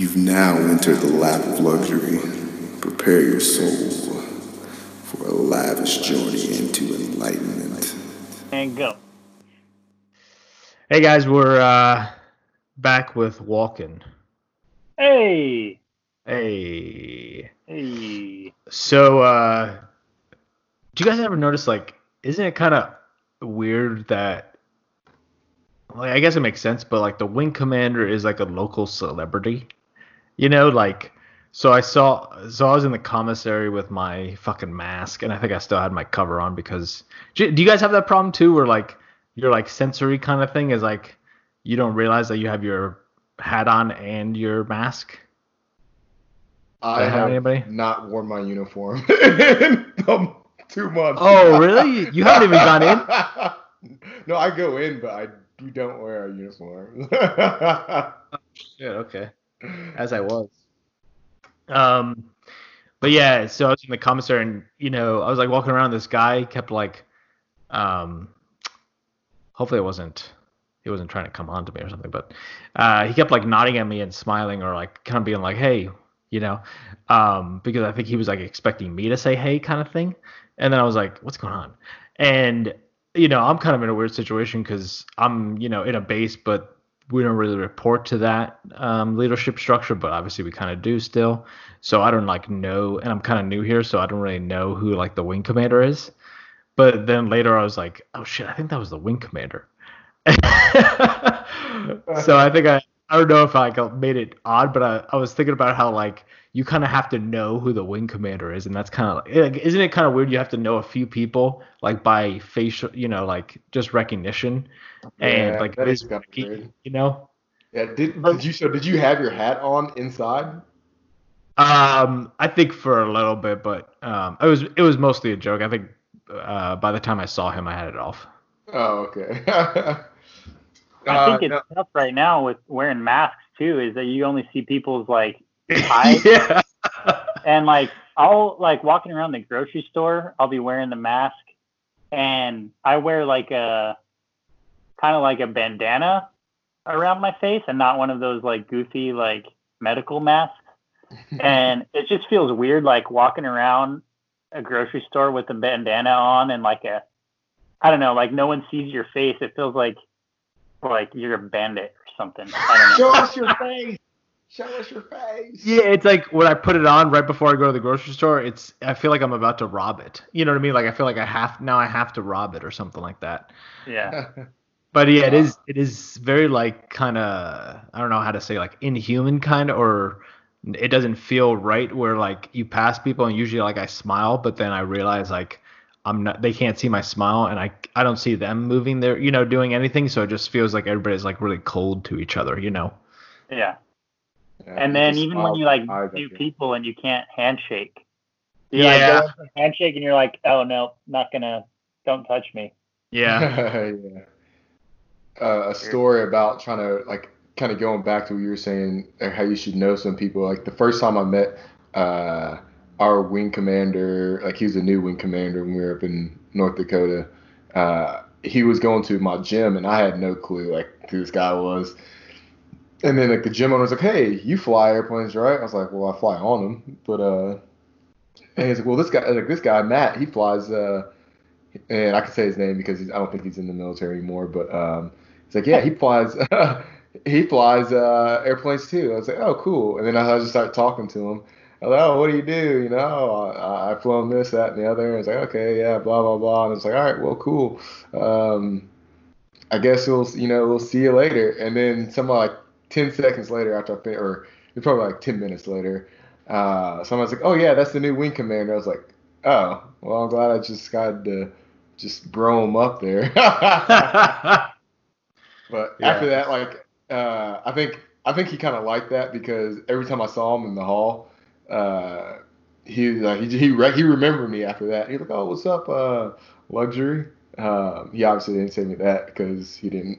You've now entered the lap of luxury. Prepare your soul for a lavish journey into enlightenment. And go. Hey guys, we're uh, back with Walkin'. Hey. Hey. Hey. So, uh, do you guys ever notice, like, isn't it kind of weird that, like, I guess it makes sense, but like the wing commander is like a local celebrity, you know, like. So I saw, so I was in the commissary with my fucking mask, and I think I still had my cover on because. Do you guys have that problem too, where like your like sensory kind of thing is like you don't realize that you have your hat on and your mask? I have anybody? not worn my uniform in two months. Oh, really? You haven't even gone in? no, I go in, but I we don't wear a uniform. Oh, yeah, okay. As I was. Um, but yeah, so I was in the commissary, and you know, I was like walking around. This guy kept like, um, hopefully it wasn't, he wasn't trying to come on to me or something, but uh, he kept like nodding at me and smiling, or like kind of being like, hey, you know, um, because I think he was like expecting me to say hey, kind of thing. And then I was like, what's going on? And you know, I'm kind of in a weird situation because I'm, you know, in a base, but we don't really report to that um, leadership structure, but obviously we kind of do still. So I don't like know, and I'm kind of new here, so I don't really know who like the wing commander is. But then later I was like, oh shit, I think that was the wing commander. so I think I, I don't know if I like, made it odd, but I, I was thinking about how like you kind of have to know who the wing commander is, and that's kind of like, isn't it kind of weird? You have to know a few people like by facial, you know, like just recognition and Yeah, like that is visual kinda key, weird. you know. yeah, did, did you so did you have your hat on inside? Um, I think for a little bit, but um, it was it was mostly a joke. I think uh, by the time I saw him, I had it off. Oh, okay. I Uh, think it's no, tough right now with wearing masks too, is that you only see people's like eyes yeah. and like I'll like walking around the grocery store, I'll be wearing the mask and I wear like a kind of like a bandana around my face and not one of those like goofy like medical masks. and it just feels weird like walking around a grocery store with a bandana on and like a I don't know, like no one sees your face. It feels like like you're a bandit or something. I don't know. show us your face. Show us your face. Yeah, it's like when I put it on right before I go to the grocery store, it's I feel like I'm about to rob it. You know what I mean? Like I feel like I have now I have to rob it or something like that. Yeah. But yeah, it is it is very like kind of I don't know how to say like inhuman kind of or it doesn't feel right where like you pass people and usually like I smile but then I realize like I'm not they can't see my smile and I I don't see them moving there you know doing anything so it just feels like everybody's like really cold to each other you know. Yeah. Yeah, And then even when you like with eyes, I do people and you can't handshake, you Yeah. like go in for a handshake and you're like, oh no, not gonna, don't touch me. Yeah. yeah. Uh, a story about trying to like kind of going back to what you were saying, uh, how you should know some people. Like the first time I met uh, our wing commander, like he was a new wing commander when we were up in North Dakota. Uh, he was going to my gym, and I had no clue like who this guy was. And then like the gym owner was like, "Hey, you fly airplanes, right?" I was like, "Well, I fly on them," but uh, and he's like, "Well, this guy, like this guy Matt, he flies." Uh, and I can say his name because I don't think he's in the military anymore. But um, he's like, yeah, he flies, he flies uh, airplanes too. I was like, oh, cool. And then I just started talking to him. Like, oh, what do you do? You know, "Oh, I, I've flown this, that, and the other. And it's like, okay, yeah, blah blah blah. And it's like, all right, well, cool. Um, I guess we'll, you know, we'll see you later. And then somehow like ten seconds later, after I fin- or probably like ten minutes later, uh, someone's like, oh yeah, that's the new wing commander. I was like, oh, well, I'm glad I just got to just bro him up there. but Yeah. after that, like, uh, I think I think he kind of liked that because every time I saw him in the hall, uh, he like he he, re- he remembered me after that. He's like, oh, what's up, uh, luxury? Um, he obviously didn't say me that because he didn't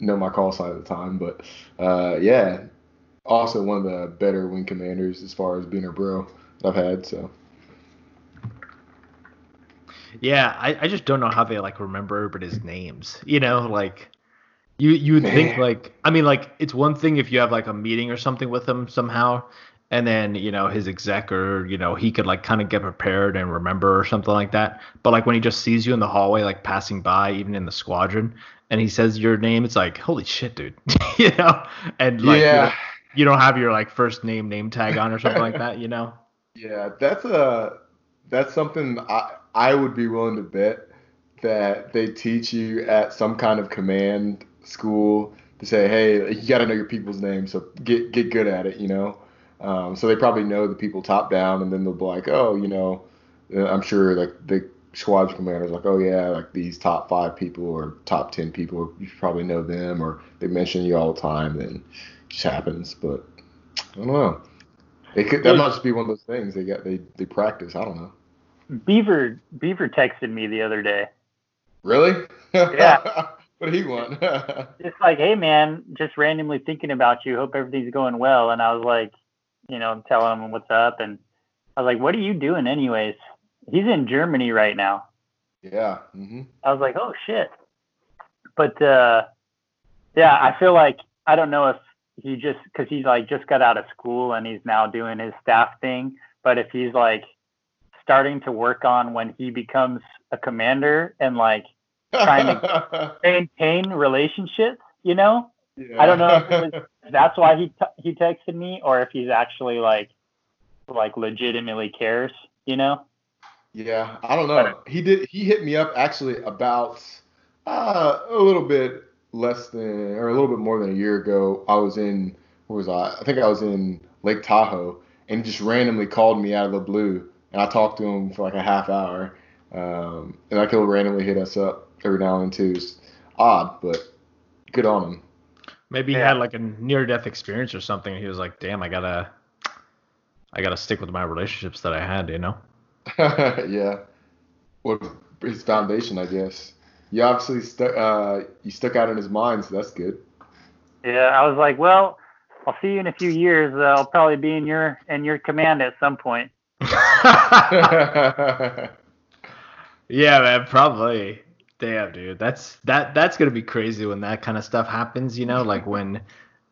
know my call sign at the time. But uh, yeah, also one of the better wing commanders as far as being a bro that I've had. So Yeah, I, I just don't know how they like remember everybody's names. You know, like You you would think like I mean like it's one thing if you have like a meeting or something with him somehow, and then you know his exec or you know he could like kind of get prepared and remember or something like that. But like when he just sees you in the hallway like passing by, even in the squadron, and he says your name, it's like holy shit, dude, you know, and like you yeah. don't- you don't have your like first name name tag on or something like that, you know. Yeah, that's a that's something I I would be willing to bet that they teach you at some kind of command school to say, hey, you got to know your people's names, so get get good at it, you know. Um, so they probably know the people top down, and then they'll be like, oh, you know, uh, I'm sure like the squadron commander's like, oh yeah, like these top five people or top ten people, you probably know them, or they mention you all the time, and it just happens. But I don't know. It could that might just be one of those things they got they they practice. I don't know. Beaver Beaver texted me the other day. Really? Yeah. what did he want? It's like, hey man, just randomly thinking about you. Hope everything's going well. And I was like, you know, telling him what's up. And I was like, what are you doing anyways? He's in Germany right now. yeah. hmm I was like, oh shit. But uh, yeah, I feel like I don't know if he just because he's like just got out of school and he's now doing his staff thing. But if he's like starting to work on when he becomes a commander and like Trying to maintain relationships, you know, yeah. I don't know if it that's why he t- he texted me or if he's actually like like legitimately cares, you know. Yeah, I don't know. He did. He hit me up actually about uh, a little bit less than or a little bit more than a year ago. I was in where was I? I think I was in Lake Tahoe, and he just randomly called me out of the blue, and I talked to him for like a half hour. Um, and like he'll randomly hit us up every now and then too. It's odd, but good on him. Maybe he had like a near death experience or something. And he was like, damn, I gotta I gotta stick with my relationships that I had, you know. yeah. Well, his foundation, I guess. You obviously stuck. Uh, you stuck out in his mind, so that's good. Yeah, I was like, well, I'll see you in a few years. Uh, I'll probably be in your in your command at some point. Yeah, man, probably. Damn, dude, that's that that's gonna be crazy when that kind of stuff happens. You know, like when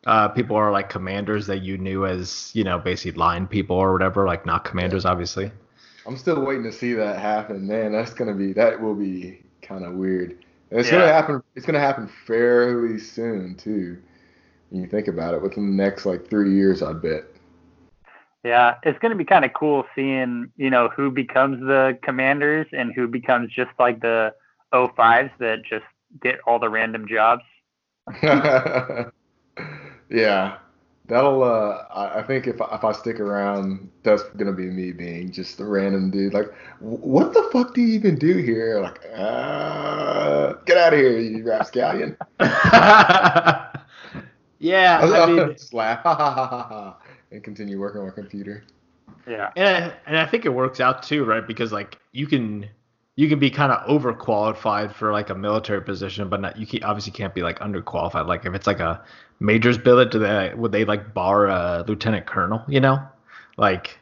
uh, people are like commanders that you knew as you know basically line people or whatever, like not commanders, obviously. I'm still waiting to see that happen, man. That's gonna be that will be kind of weird. And it's Yeah. gonna happen. It's gonna happen fairly soon too. When you think about it, within the next like three years, I bet. Yeah, it's going to be kind of cool seeing, you know, who becomes the commanders and who becomes just like the 05s that just get all the random jobs. yeah, that'll. Uh, I, I think if I, if I stick around, that's gonna be me being just a random dude. Like, what the fuck do you even do here? Like, uh, get out of here, you rapscallion. yeah, I mean, just laugh, ha ha ha ha ha, and continue working on my computer. Yeah. and I, and I think it works out too, right? Because like you can you can be kind of overqualified for like a military position, but not you can, obviously can't be like underqualified. Like if it's like a major's billet, do they would they like bar a lieutenant colonel? You know, like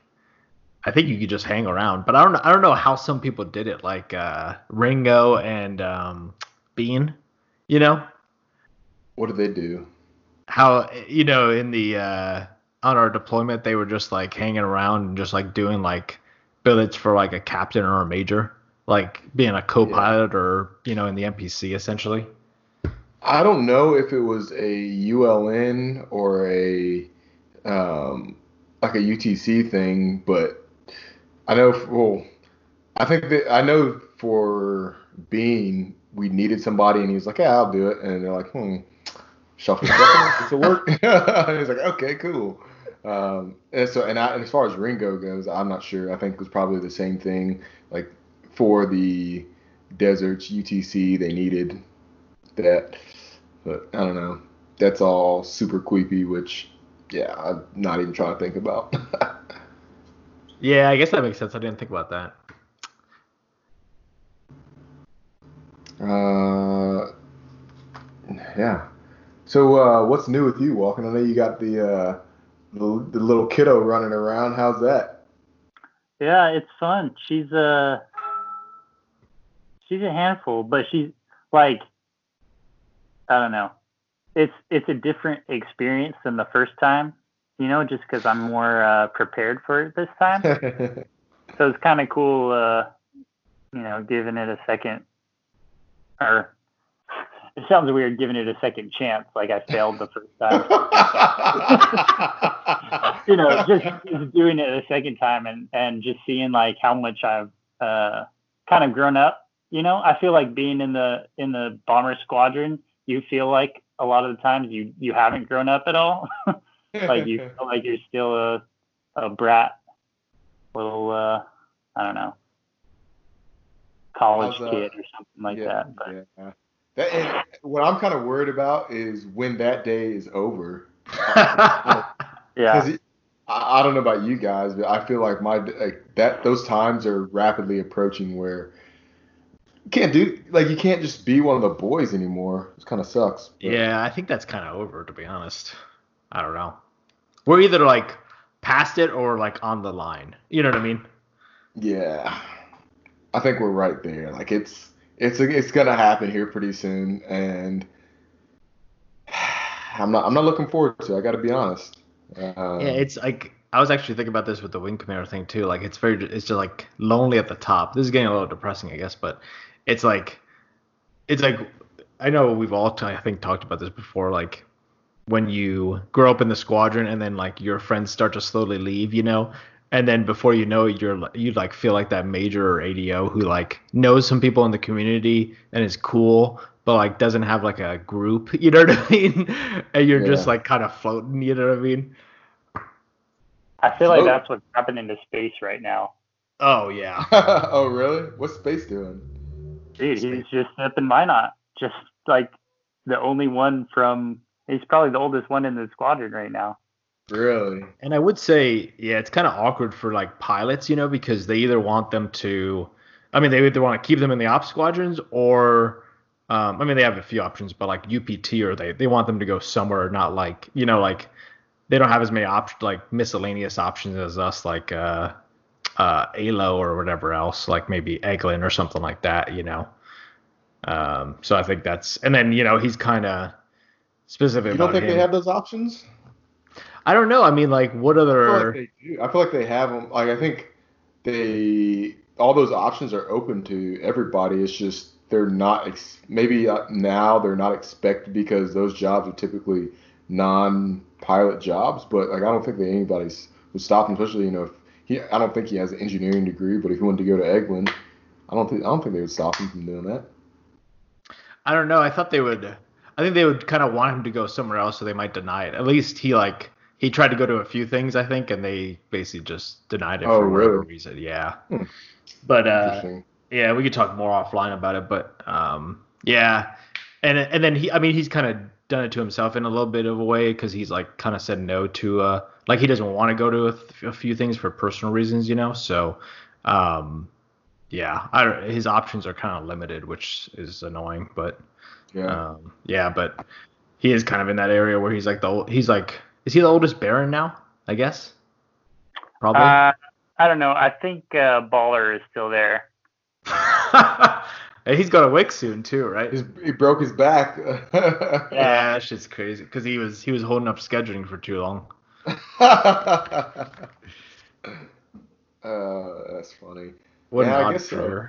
I think you could just hang around. But I don't know. I don't know how some people did it, like uh, Ringo and um, Bean. You know What do they do? how you know in the uh, on our deployment they were just like hanging around and just like doing like billets for like a captain or a major, like being a co-pilot or you know in the NPC essentially. I don't know if it was a ULN or a um, like a UTC thing, but I know. Well, I think that I know for Bean, we needed somebody, and he was like, "Yeah, I'll do it." And they're like, "Hmm." Shuffle this will work. and he's like, "Okay, cool." Um, and so, and, I, and as far as Ringo goes, I'm not sure. I think it was probably the same thing. Like for the deserts UTC, they needed that. But I don't know. That's all super creepy, which, yeah, I'm not even trying to think about. Yeah, I guess that makes sense. I didn't think about that. uh, yeah. So, uh, what's new with you, Walkin'? I know you got the, uh, the the little kiddo running around. How's that? Yeah, it's fun. She's a she's a handful, but she's like I don't know. it's it's a different experience than the first time. You know, just because I'm more uh, prepared for it this time. so it's kind of cool. Uh, you know, giving it a second, or it sounds weird giving it a second chance, like I failed the first time. you know, just, just doing it a second time and and just seeing like how much I've uh, kind of grown up. You know, I feel like being in the in the bomber squadron, you feel like a lot of the times you you haven't grown up at all. like you feel like you're still a a brat, little uh, I don't know, college uh, kid or something like yeah, that. But yeah. That, and what I'm kind of worried about is when that day is over. yeah, Because I, I don't know about you guys, but I feel like my like that those times are rapidly approaching where you can't do like you can't just be one of the boys anymore. It kind of sucks. but- Yeah, I think that's kind of over, to be honest. I don't know. We're either like past it or like on the line. You know what I mean? Yeah, I think we're right there. Like it's it's it's gonna happen here pretty soon, and I'm not I'm not looking forward to. it, I got to be honest. Um, Yeah, it's like I was actually thinking about this with the wing commander thing too. Like it's very, it's just like lonely at the top. This is getting a little depressing, I guess, but it's like, it's like I know we've all t- I think talked about this before. Like when you grow up in the squadron and then like your friends start to slowly leave, you know, and then before you know it, you're you like feel like that major or ADO who like knows some people in the community and is cool, but like doesn't have like a group. You know what I mean? And you're just like kind of floating. You know what I mean? I feel like So- that's what's happening to space right now. Oh yeah. oh really? What's space doing? Dude, he's just up in Minot, just like the only one from. He's probably the oldest one in the squadron right now. Really? And I would say, yeah, it's kind of awkward for like pilots, you know, because they either want them to, I mean, they either want to keep them in the ops squadrons or, um, I mean, they have a few options, but like UPT or they they want them to go somewhere not like, you know, like they don't have as many options like miscellaneous options as us, like uh, uh, ALO or whatever else, like maybe Eglin or something like that, you know. Um, so I think that's, and then you know he's kind of specific You don't think him. they have those options? I don't know. I mean, like, what I feel other? like they do. I feel like they have them. Like I think they all those options are open to everybody. It's just they're not ex- maybe uh, now they're not expected because those jobs are typically non-pilot jobs. But like I don't think that anybody's would stop him, especially you know if he. I don't think he has an engineering degree, but if he wanted to go to Eglin, I don't think I don't think they would stop him from doing that. I don't know. I thought they would. I think they would kind of want him to go somewhere else, so they might deny it. At least he like he tried to go to a few things, I think, and they basically just denied it Oh, for whatever really? reason. Yeah. Hmm. But uh, yeah, we could talk more offline about it. But um, yeah, and and then he, I mean, he's kind of done it to himself in a little bit of a way because he's like kind of said no to uh, like he doesn't want to go to a, th- a few things for personal reasons, you know. So um, yeah, I don't, his options are kind of limited, which is annoying, but. Yeah. Um, yeah, but he is kind of in that area where he's like the old, he's like is he the oldest Baron now? I guess. Probably. Uh, I don't know. I think uh, Baller is still there. and he's got a wick soon too, right? He's, he broke his back. yeah, that shit's crazy because he was he was holding up scheduling for too long. uh, that's funny. What Yeah, I guess so.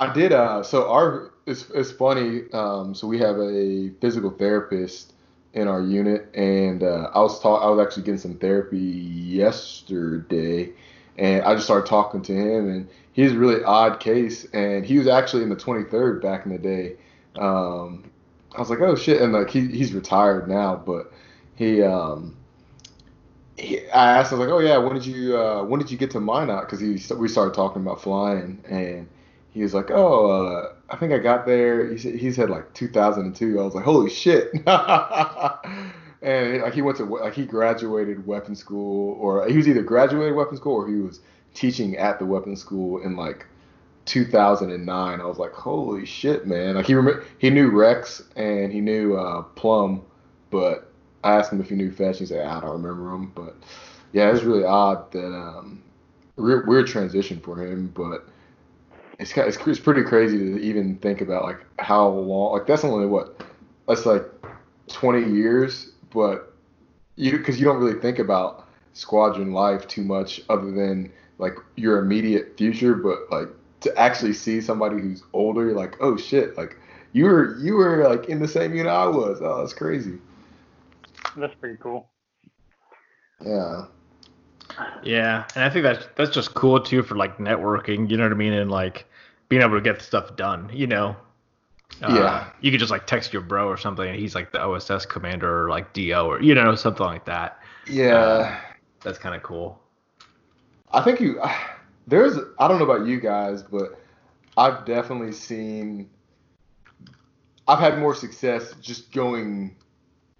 I did. Uh, so our it's it's funny. Um, so we have a physical therapist in our unit, and uh, I was talk. I was actually getting some therapy yesterday, and I just started talking to him, and he's a really odd case, and he was actually in the 23rd back in the day. Um, I was like, oh shit, and like he he's retired now, but he um. He, I asked him like, oh yeah, when did you uh, when did you get to Minot? Because he we started talking about flying, and he was like, "Oh, uh, I think I got there." He said he said like 2002. I was like, "Holy shit!" and like he went to like he graduated weapon school, or he was either graduated weapon school or he was teaching at the weapon school in like 2009. I was like, "Holy shit, man!" Like he rem- he knew Rex and he knew uh, Plum, but I asked him if he knew Fetch. He said, "I don't remember him." But yeah, it's really odd that um, weird, weird transition for him, but it's, it's it's pretty crazy to even think about like how long like that's only what that's like 20 years, but you because you don't really think about squadron life too much other than like your immediate future, but like to actually see somebody who's older, like, oh shit, like you were you were like in the same unit I was. Oh, that's crazy. That's pretty cool. Yeah. Yeah, and I think that's that's just cool too for like networking. You know what I mean? And like being able to get stuff done. You know. Uh, Yeah. You could just like text your bro or something, and he's like the OSS commander or like DO or you know something like that. Yeah. That's kind of cool. I think you there's I don't know about you guys, but I've definitely seen I've had more success just going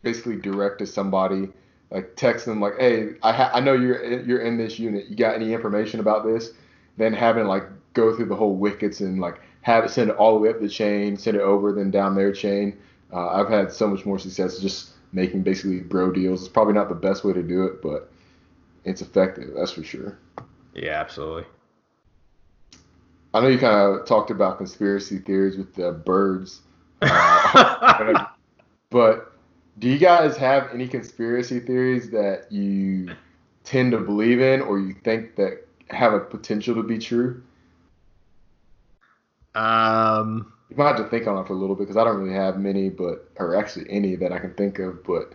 basically direct to somebody, like text them like, "Hey, I ha- I know you're in, you're in this unit. You got any information about this?" Then having like go through the whole wickets and like have it send it all the way up the chain, send it over, then down their chain. Uh, I've had so much more success just making basically bro deals. It's probably not the best way to do it, but it's effective. That's for sure. Yeah, absolutely. I know you kind of talked about conspiracy theories with the birds, uh, but do you guys have any conspiracy theories that you tend to believe in or you think that have a potential to be true? um, You might have to think on it for a little bit because I don't really have many, but or actually any that I can think of. But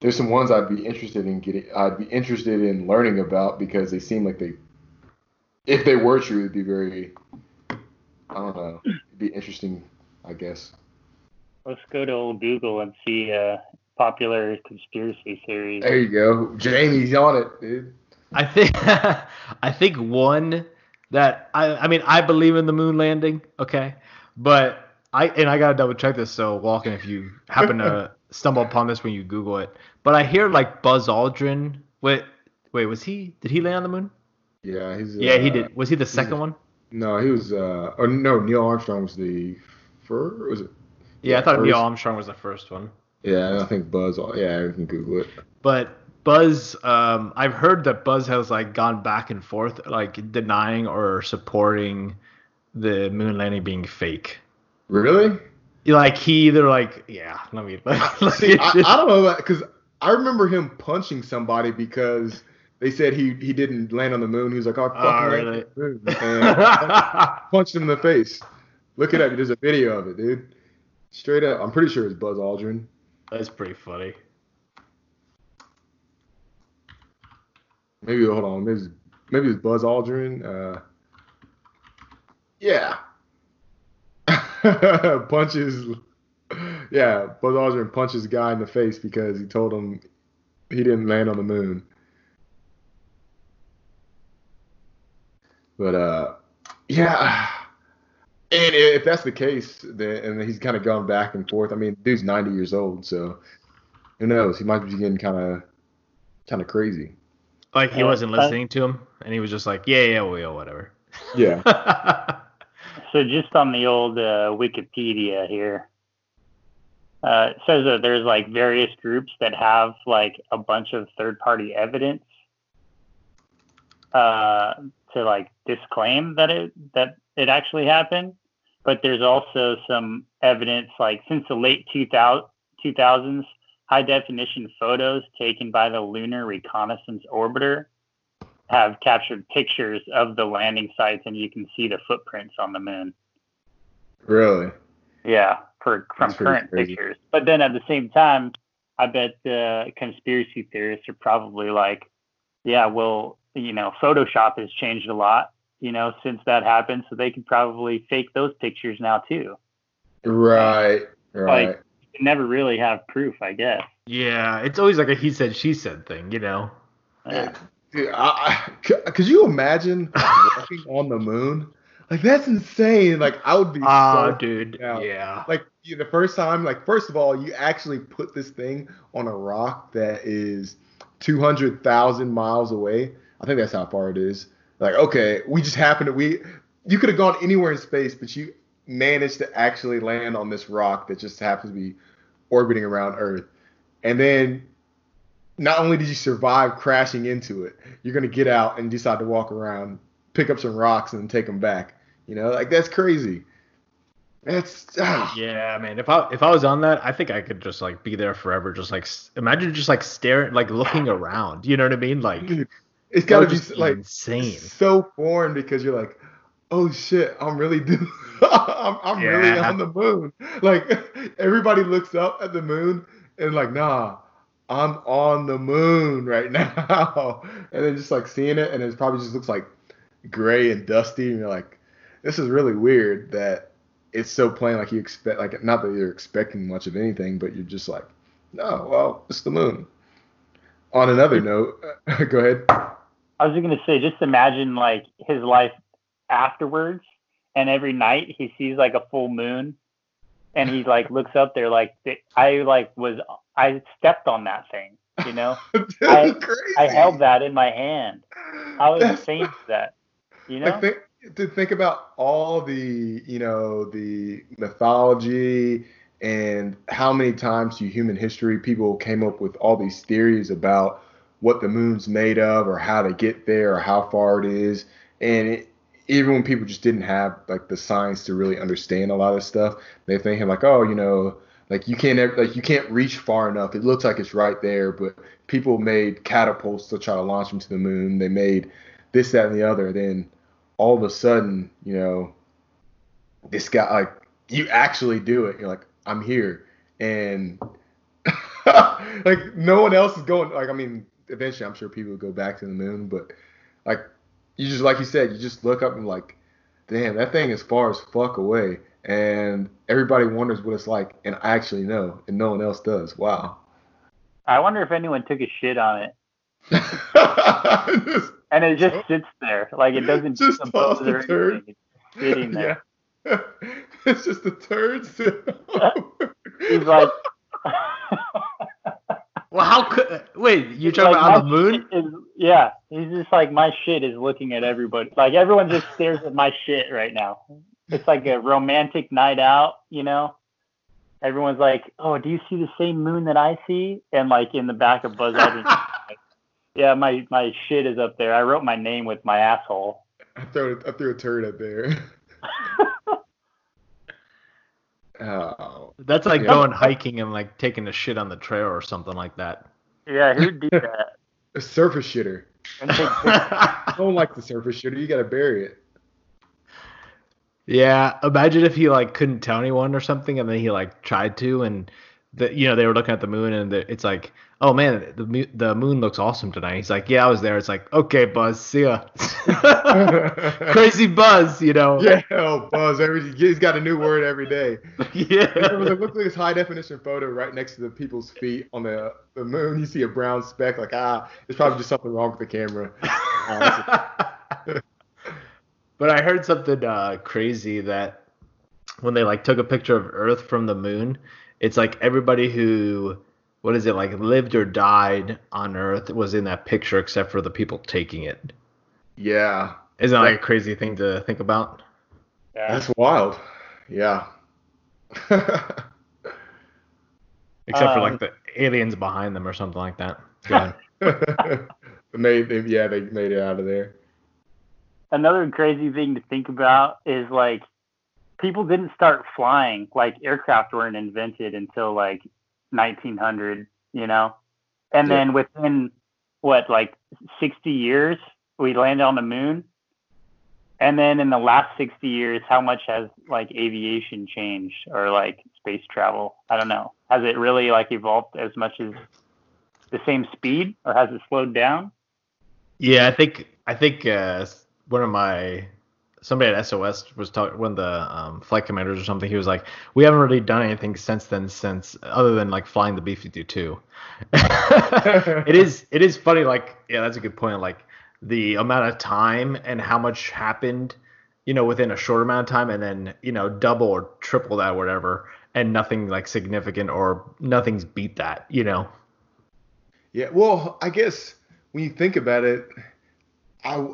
there's some ones I'd be interested in getting. I'd be interested in learning about because they seem like they, if they were true, it'd be very. I don't know. It'd be interesting, I guess. Let's go to old Google and see uh, popular conspiracy theories. There you go. Jamie's on it, dude. I think I think one that I I mean I believe in the moon landing, okay, but I and I gotta double check this. So Walkin', if you happen to stumble upon this when you Google it, but I hear like Buzz Aldrin. Wait, wait, was he? Did he land on the moon? Yeah, he's. Yeah, he uh, did. Was he the second one? No, he was. Uh, or no, Neil Armstrong was the first. Was it? Yeah, I thought first. Neil Armstrong was the first one. Yeah, I think Buzz. Yeah, you can Google it. But Buzz, um, I've heard that Buzz has like gone back and forth, like denying or supporting the moon landing being fake. Really? Like he either like yeah, let me. Like, See, I, I don't know because I remember him punching somebody because they said he he didn't land on the moon. He was like, "Oh, I Oh, fucking really? landed on the moon," punched him in the face. Look it up. There's a video of it, dude. Straight up, I'm pretty sure it's Buzz Aldrin. That's pretty funny. Maybe hold on. Maybe it's, maybe it's Buzz Aldrin. Uh, yeah. punches. Yeah, Buzz Aldrin punches guy in the face because he told him he didn't land on the moon. But uh, yeah. And if that's the case, then and he's kind of gone back and forth. I mean, dude's 90 years old, so who knows? He might be getting kind of kind of crazy. Like he Yeah, wasn't but- listening to him, and he was just like, yeah, yeah, we will, whatever. Yeah. So just on the old uh, Wikipedia here, uh, it says that there's like various groups that have like a bunch of third-party evidence uh, to like disclaim that it that it actually happened, but there's also some evidence like since the late 2000, 2000s, high-definition photos taken by the Lunar Reconnaissance Orbiter have captured pictures of the landing sites and you can see the footprints on the moon. Really? Yeah, for from That's current pictures. But then at the same time, I bet the conspiracy theorists are probably like, yeah, well, you know, Photoshop has changed a lot, you know, since that happened, so they could probably fake those pictures now too. Right. Right. Like- never really have proof, I guess. yeah, it's always like a he said she said thing, you know. Yeah. Dude, I, I, c- could you imagine walking on the moon? Like that's insane. Like I would be Ah, so dude. out. Yeah. like you- the first time. Like first of all, you actually put this thing on a rock that is two hundred thousand miles away. I think that's how far it is. Like okay, we just happened to we. You could have gone anywhere in space, but you managed to actually land on this rock that just happens to be orbiting around Earth. And then not only did you survive crashing into it, you're gonna get out and decide to walk around, pick up some rocks, and take them back. You know, like that's crazy. That's ah, Yeah, man. If I if I was on that, I think I could just like be there forever. Just like imagine just like staring, like looking around. You know what I mean? Like it's that gotta be like insane. so foreign because you're like, oh shit, I'm really do, I'm, I'm really on the moon. Like everybody looks up at the moon and like, nah, I'm on the moon right now. And then just like seeing it, and it probably just looks like gray and dusty, and you're like, this is really weird that it's so plain. Like you expect, like not that you're expecting much of anything, but you're just like, no, well, it's the moon. On another note, go ahead. I was just gonna say, just imagine like his life afterwards, and every night he sees like a full moon, and he like looks up there like I like was I stepped on that thing, you know. That's I- crazy. I held that in my hand. How That's- insane is that? You know? Like think to think about all the you know the mythology and how many times through human history people came up with all these theories about what the moon's made of or how to get there or how far it is and it, even when people just didn't have like the science to really understand a lot of stuff they think like oh you know like you can't ever, like you can't reach far enough it looks like it's right there but people made catapults to try to launch them to the moon they made this that and the other then all of a sudden, you know, this guy like you actually do it. You're like, I'm here, and like no one else is going. Like, I mean, eventually, I'm sure people will go back to the moon, but like you just like you said, you just look up and like, damn, that thing is far as fuck away, and everybody wonders what it's like, and I actually know, and no one else does. Wow. I wonder if anyone took a shit on it, Just- and it just sits there, like it doesn't Just toss the turd. It's sitting there. Yeah. it's just a turd. He's like, Well, how could wait? You're talking like, about on the moon? Is, yeah, he's just like my shit is looking at everybody. Like everyone just stares at my shit right now. It's like a romantic night out, you know. Everyone's like, "Oh, do you see the same moon that I see?" And like in the back of Buzz Aldrin, yeah, my my shit is up there. I wrote my name with my asshole. I threw I threw a turd up there. oh, That's like Yeah. going hiking and like taking a shit on the trail or something like that. Yeah, who'd do that? a surface shitter. And take pictures? I don't like the surface shitter. You gotta bury it. yeah, imagine if he like couldn't tell anyone or something, and then he like tried to, and the you know they were looking at the moon, and the, it's like, oh man, the the moon looks awesome tonight. He's like, yeah, I was there. It's like, okay, Buzz, see ya. Crazy Buzz, you know. yeah, oh, Buzz. Every he's got a new word every day. yeah. Remember, look at this high definition photo right next to the people's feet on the the moon. You see a brown speck. Like ah, there's probably just something wrong with the camera. but I heard something uh, crazy that when they like took a picture of Earth from the moon, it's like everybody who what is it like lived or died on Earth was in that picture except for the people taking it. Yeah, Isn't that like a crazy thing to think about? Yeah. that's wild. Yeah. Except for Um, like the aliens behind them or something like that. Go ahead. they they, yeah, they made it out of there. another crazy thing to think about is like people didn't start flying like aircraft weren't invented until like 1900 you know? And Yeah. then within what like 60 years we landed on the moon? And then in the last 60 years how much has like aviation changed or like space travel? I don't know. Has it really like evolved as much as the same speed or has it slowed down? Yeah, I think I think uh, one of my somebody at SOS was talking one of the um, flight commanders or something. He was like, "We haven't really done anything since then, since other than like flying the B-52." it is it is funny. Like, yeah, that's a good point. Like the amount of time and how much happened, you know, within a short amount of time, and then you know, double or triple that, or whatever, and nothing like significant or nothing's beat that. You know. Yeah, well, I guess when you think about it, I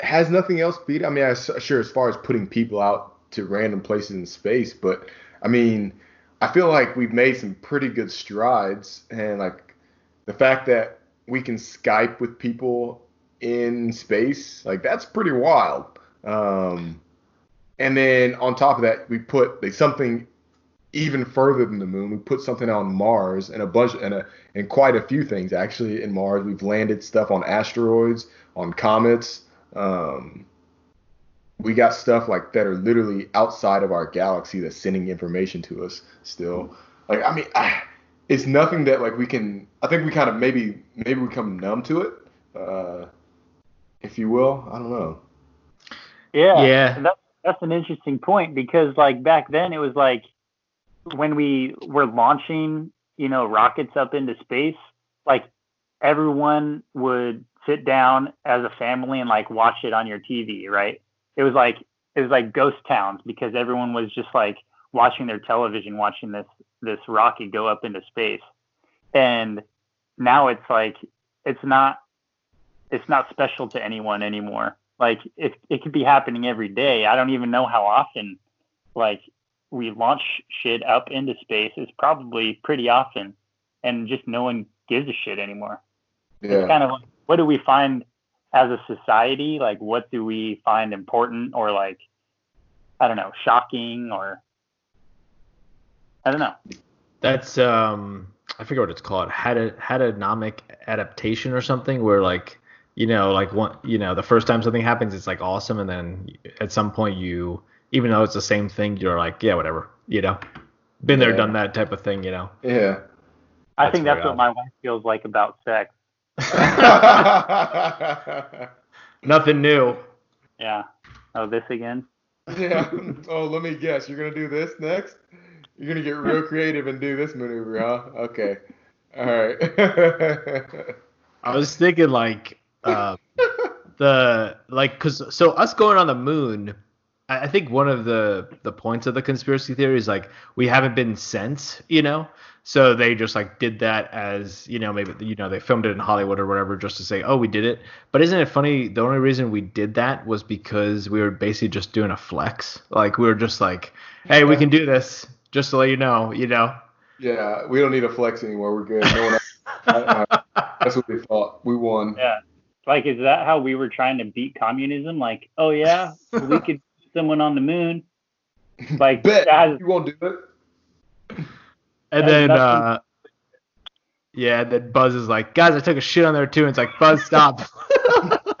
has nothing else beat. I mean, I sure as far as putting people out to random places in space, but I mean, I feel like we've made some pretty good strides, and like the fact that we can Skype with people in space, like that's pretty wild. Um, and then on top of that, we put like, something even further than the moon. We put something on Mars and a bunch and a and quite a few things actually in Mars. We've landed stuff on asteroids, on comets. Um, we got stuff like that are literally outside of our galaxy that's sending information to us still. Like I mean, I, it's nothing that like we can. I think we kind of maybe maybe we come numb to it, uh, if you will. I don't know. Yeah. Yeah. and That's that's an interesting point because like back then it was like when we were launching, you know, rockets up into space, like everyone would sit down as a family and like watch it on your TV, right? It was like it was like ghost towns because everyone was just like watching their television, watching this this rocket go up into space. And now it's like it's not it's not special to anyone anymore. Like it it could be happening every day. I don't even know how often like we launch shit up into space. It's probably pretty often and just no one gives a shit anymore. It's Yeah. kind of like what do we find as a society? Like what do we find important or like I don't know, shocking or I don't know. That's um I forget what it's called. Had a hedonomic adaptation or something where like you know like one you know the first time something happens it's like awesome and then at some point you even though it's the same thing you're like yeah whatever you know been there Yeah. done that type of thing you know Yeah. I That's think that's very what my wife feels like about sex. nothing new Yeah. Oh, this again? yeah. Oh, let me guess. You're gonna do this next. You're gonna get real creative and do this maneuver, huh? Okay. All right. I was thinking like uh, the like because so us going on the moon. I I think one of the the points of the conspiracy theory is like we haven't been sent, you know. So they just like did that as you know maybe you know they filmed it in Hollywood or whatever just to say oh we did it. But isn't it funny? The only reason we did that was because we were basically just doing a flex. Like we were just like, hey, we can do this. Just to let you know, you know. yeah, we don't need a flex anymore. We're good. No one else. that's what we thought. We won. Yeah. Like, is that how we were trying to beat communism? Like, oh yeah, we could put someone on the moon. Like, Bet that has- you won't do it. And then, uh, yeah, and then Buzz is like, guys, I took a shit on there too. And it's like, Buzz, stop.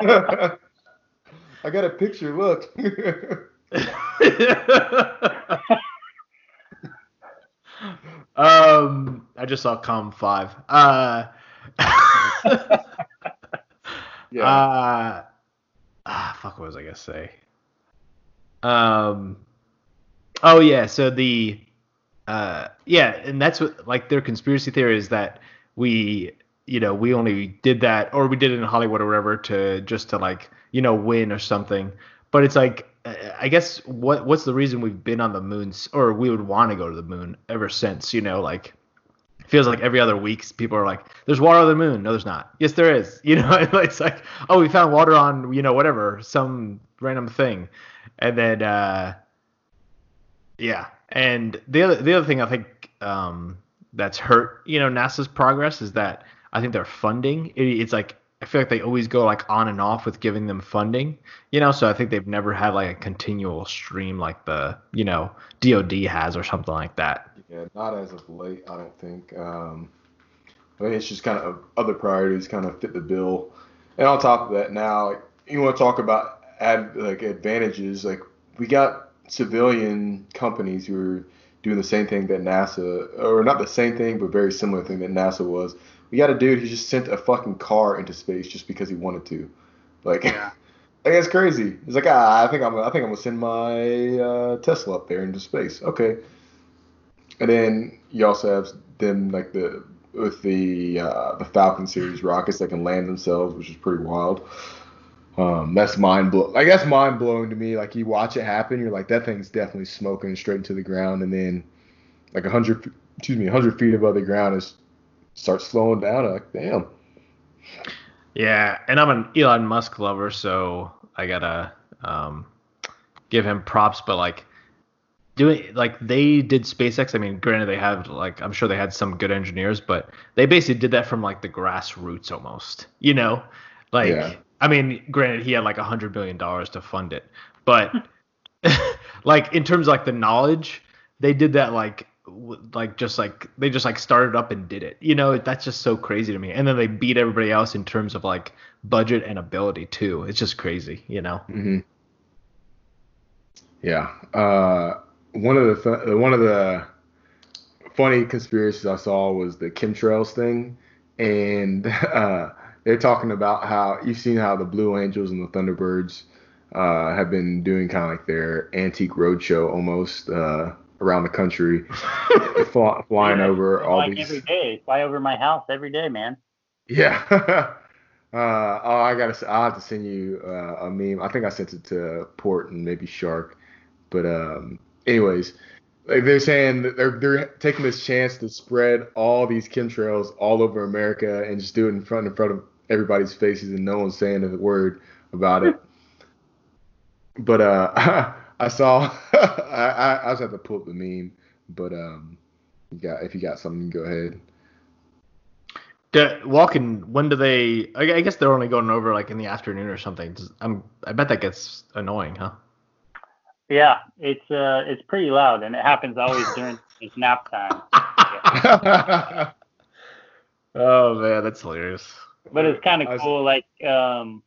I got a picture. Look. um, I just saw Com Five. Uh, yeah. uh, ah, fuck, what was I gonna say? Um, oh yeah, so the, uh, yeah, and that's what like their conspiracy theory is that we, you know, we only did that or we did it in Hollywood or wherever to just to like, you know, win or something. But it's like, uh, I guess what what's the reason we've been on the moon or we would want to go to the moon ever since? You know, like feels like every other week people are like, "There's water on the moon." No, there's not. Yes, there is. You know, it's like, oh, we found water on you know whatever some random thing, and then uh, yeah, and the other the other thing I think um, that's hurt you know NASA's progress is that I think their funding it, it's like I feel like they always go like on and off with giving them funding, you know. So I think they've never had like a continual stream like the you know DoD has or something like that. Yeah, not as of late, I don't think. Um, I think it's just kind of other priorities kind of fit the bill. And on top of that, now like, you want to talk about ad, like advantages. Like we got civilian companies who are doing the same thing that NASA, or not the same thing, but very similar thing that NASA was. We got a dude who just sent a fucking car into space just because he wanted to. Like, Yeah. like that's crazy. He's like, ah, I think I'm, I think I'm gonna send my uh, Tesla up there into space. Okay. And then you also have them like the with the uh, the Falcon series rockets that can land themselves, which is pretty wild. Um, that's mind blow. Like that's mind blowing to me. Like you watch it happen, you're like, that thing's definitely smoking straight into the ground, and then like a hundred, excuse me, a hundred feet above the ground is starts slowing down. I'm like, damn. Yeah, and I'm an Elon Musk lover, so I gotta um, give him props. But like doing like they did SpaceX. I mean, granted they have like I'm sure they had some good engineers, but they basically did that from like the grassroots almost. You know, like Yeah. I mean, granted he had like a hundred billion dollars to fund it, but like in terms of like the knowledge, they did that like like just like they just like started up and did it. You know, that's just so crazy to me. And then they beat everybody else in terms of like budget and ability too. It's just crazy, you know. hmm Yeah. Uh, one of the th- one of the funny conspiracies I saw was the chemtrails thing, and uh, they're talking about how you've seen how the Blue Angels and the Thunderbirds uh, have been doing kind of like their antique roadshow almost uh, around the country, fly, flying Yeah, over all like these. every day, fly over my house every day, man. Yeah. uh, oh, I gotta. I'll have to send you uh, a meme. I think I sent it to Port and maybe Shark. But um, anyways, like they're saying they're they're taking this chance to spread all these chemtrails all over America and just do it in front in front of everybody's faces and no one's saying a word about it. but uh, I saw. I, I just have to pull up the meme. But um, you got if you got something, go ahead. Do, Walkin'. When do they? I I guess they're only going over like in the afternoon or something. I'm. I bet that gets annoying, huh? Yeah, it's uh, it's pretty loud, and it happens always during his nap time. oh man, that's hilarious. But it's kind of was- cool. Like um,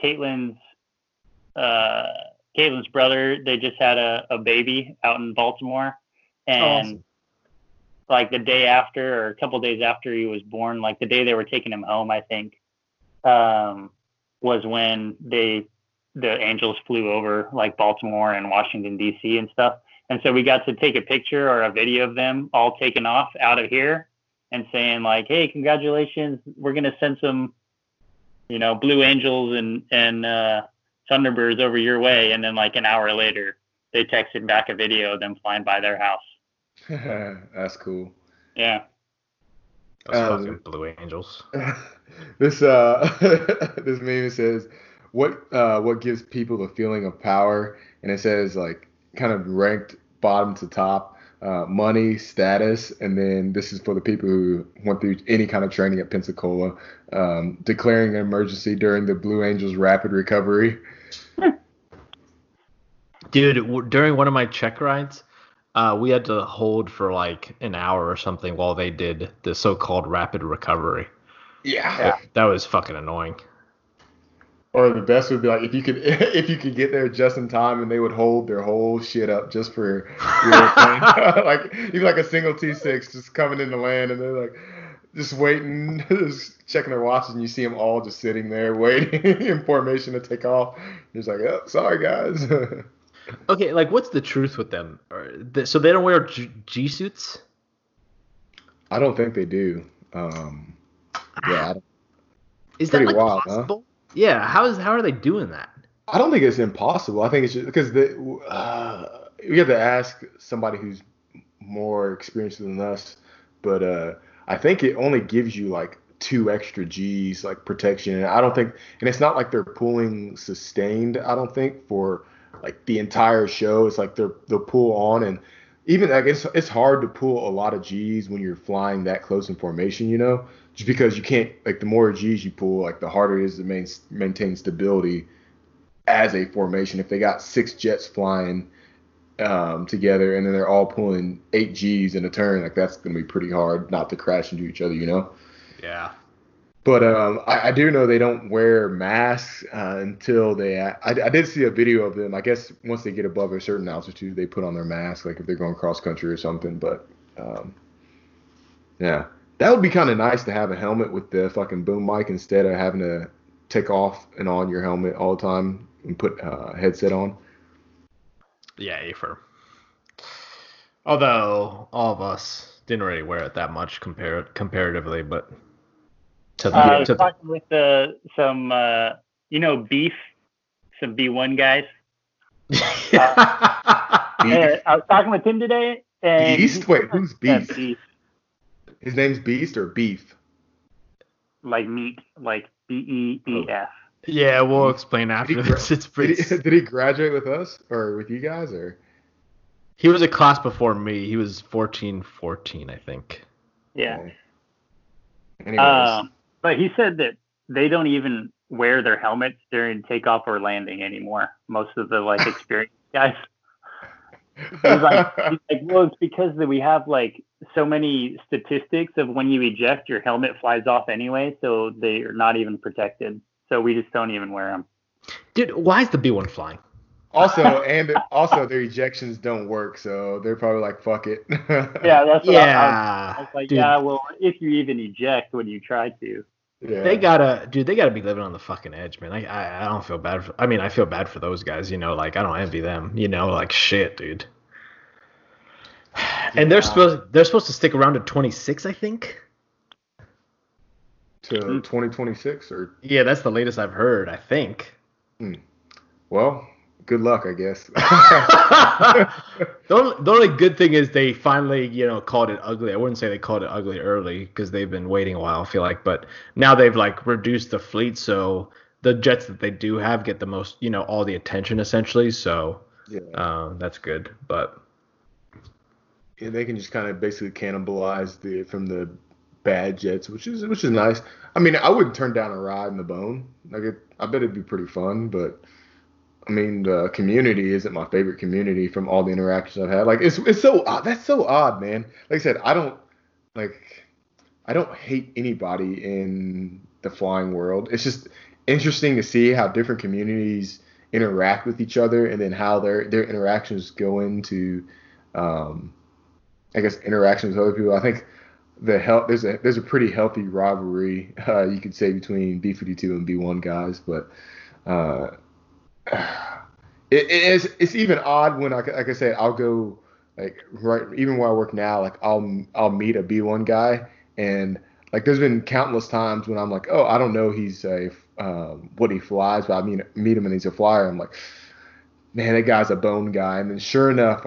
Caitlin's uh, Caitlin's brother, they just had a, a baby out in Baltimore, and Awesome. like the day after or a couple days after he was born, like the day they were taking him home, I think, um, was when they the Angels flew over like Baltimore and Washington D.C. and stuff. And so we got to take a picture or a video of them all taken off out of here and saying like, "Hey, congratulations! We're gonna send some, you know, Blue Angels and and uh, Thunderbirds over your way." And then like an hour later, they texted back a video of them flying by their house. That's cool. Yeah. Those Um, fucking Blue Angels. this uh this meme says what uh what gives people the feeling of power and it says like kind of ranked bottom to top uh, money status and then this is for the people who went through any kind of training at pensacola um, declaring an emergency during the blue angels rapid recovery Dude, w- during one of my check rides, uh, we had to hold for like an hour or something while they did the so-called rapid recovery. yeah. That was fucking annoying. Or the best would be like if you could if you could get there just in time and they would hold their whole shit up just for your plane. like even like a single T6 just coming in the land and they're like just waiting, just checking their watches and you see them all just sitting there waiting in formation to take off. You're just like, oh, sorry guys. Okay, like what's the truth with them? So they don't wear G, G suits? I don't think they do. Um, yeah, I don't, Is that like wild, huh? Yeah. How is how are they doing that? I don't think it's impossible. I think it's just because the uh, we have to ask somebody who's more experienced than us. But uh, I think it only gives you like two extra G's like protection. And I don't think, and it's not like they're pulling sustained. I don't think for like the entire show. It's like they're they'll pull on and even like it's it's hard to pull a lot of G's when you're flying that close in formation. You know, just because you can't like the more G's you pull, like the harder it is to main, maintain stability as a formation. If they got six jets flying um, together and then they're all pulling eight G's in a turn, like that's gonna be pretty hard not to crash into each other, you know. Yeah. But um, I, I do know they don't wear masks uh, until they. I, I did see a video of them. I guess once they get above a certain altitude, they put on their mask, like if they're going cross country or something. But um, yeah, that would be kind of nice to have a helmet with the fucking boom mic instead of having to take off and on your helmet all the time and put uh, headset on. Yeah, Afer. Although all of us didn't really wear it that much compar- comparatively, but to the, Uh, I was to the talking with uh, some, uh, you know, beef, some B1 guys. Uh, I was talking with him today. And Beast? Wait, who's Yeah, Beast? Beef, His name's Beast or Beef? like meat, like B E E F. yeah, we'll explain Did after he, this. It's did, he, did he graduate with us or with you guys or? He was a class before me. He was 14, 14, I think. Yeah. Okay. Anyways. Um, but he said that they don't even wear their helmets during takeoff or landing anymore. Most of the like experienced guys. He's like, he's like, well, it's because that we have like so many statistics of when you eject, your helmet flies off anyway, so they're not even protected. So we just don't even wear them. Dude, why is the B one flying? Also, and also their ejections don't work, so they're probably like, "Fuck it." Yeah, that's what I, I, Yeah, I was like, dude, yeah, well, if you even eject when you try to. Yeah. they gotta, dude, they gotta be living on the fucking edge, man. I, I, I don't feel bad. For, I mean, I feel bad for those guys. You know, like I don't envy them. You know, like shit, dude. And they're supposed, they're supposed to stick around to 26, I think. to 2026 or Yeah, that's the latest I've heard. I think. Hmm. well, good luck, I guess. the, only, the only good thing is they finally, you know, called it ugly. I wouldn't say they called it ugly early because they've been waiting a while. I feel like, but now they've like reduced the fleet, so the jets that they do have get the most, you know, all the attention essentially. So yeah. uh, that's good. But yeah, they can just kind of basically cannibalize the from the bad jets, which is which is nice. I mean, I wouldn't turn down a ride in the bone. Like, it, I bet it'd be pretty fun, but I mean, the community isn't my favorite community from all the interactions I've had. Like, it's it's so odd. That's so odd, man. Like I said, I don't like I don't hate anybody in the flying world. It's just interesting to see how different communities interact with each other, and then how their their interactions go into, um, I guess, interactions with other people. I think the hel- there's a there's a pretty healthy rivalry uh, you could say between B52 and B1 guys, but uh, it, is it's even odd when I like I said I'll go like right even where I work now like I'll I'll meet a B1 guy and like there's been countless times when I'm like oh I don't know he's a um, what he flies but I mean meet him and he's a flyer I'm like man that guy's a bone guy and then sure enough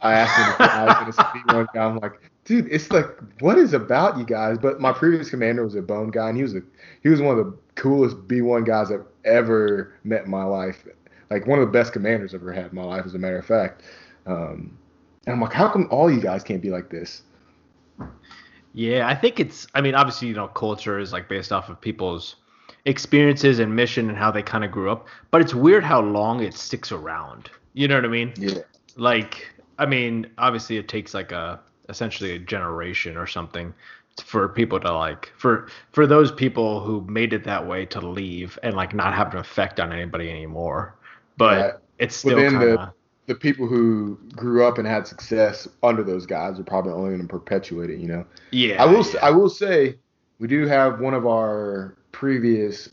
I asked him if he flies and it's a B1 guy I'm like dude it's like what is about you guys but my previous commander was a bone guy and he was a he was one of the coolest B1 guys I've ever met in my life like one of the best commanders I've ever had in my life, as a matter of fact. Um, and I'm like, how come all you guys can't be like this? yeah, I think it's. I mean, obviously, you know, culture is like based off of people's experiences and mission and how they kind of grew up. But it's weird how long it sticks around. You know what I mean? Yeah. like i mean obviously it takes like a essentially a generation or something for people to like for for those people who made it that way to leave and like not have an effect on anybody anymore but it's still kind the of the people who grew up and had success under those guys are probably only going to perpetuate it. You know. yeah I will. yeah. I will say we do have one of our previous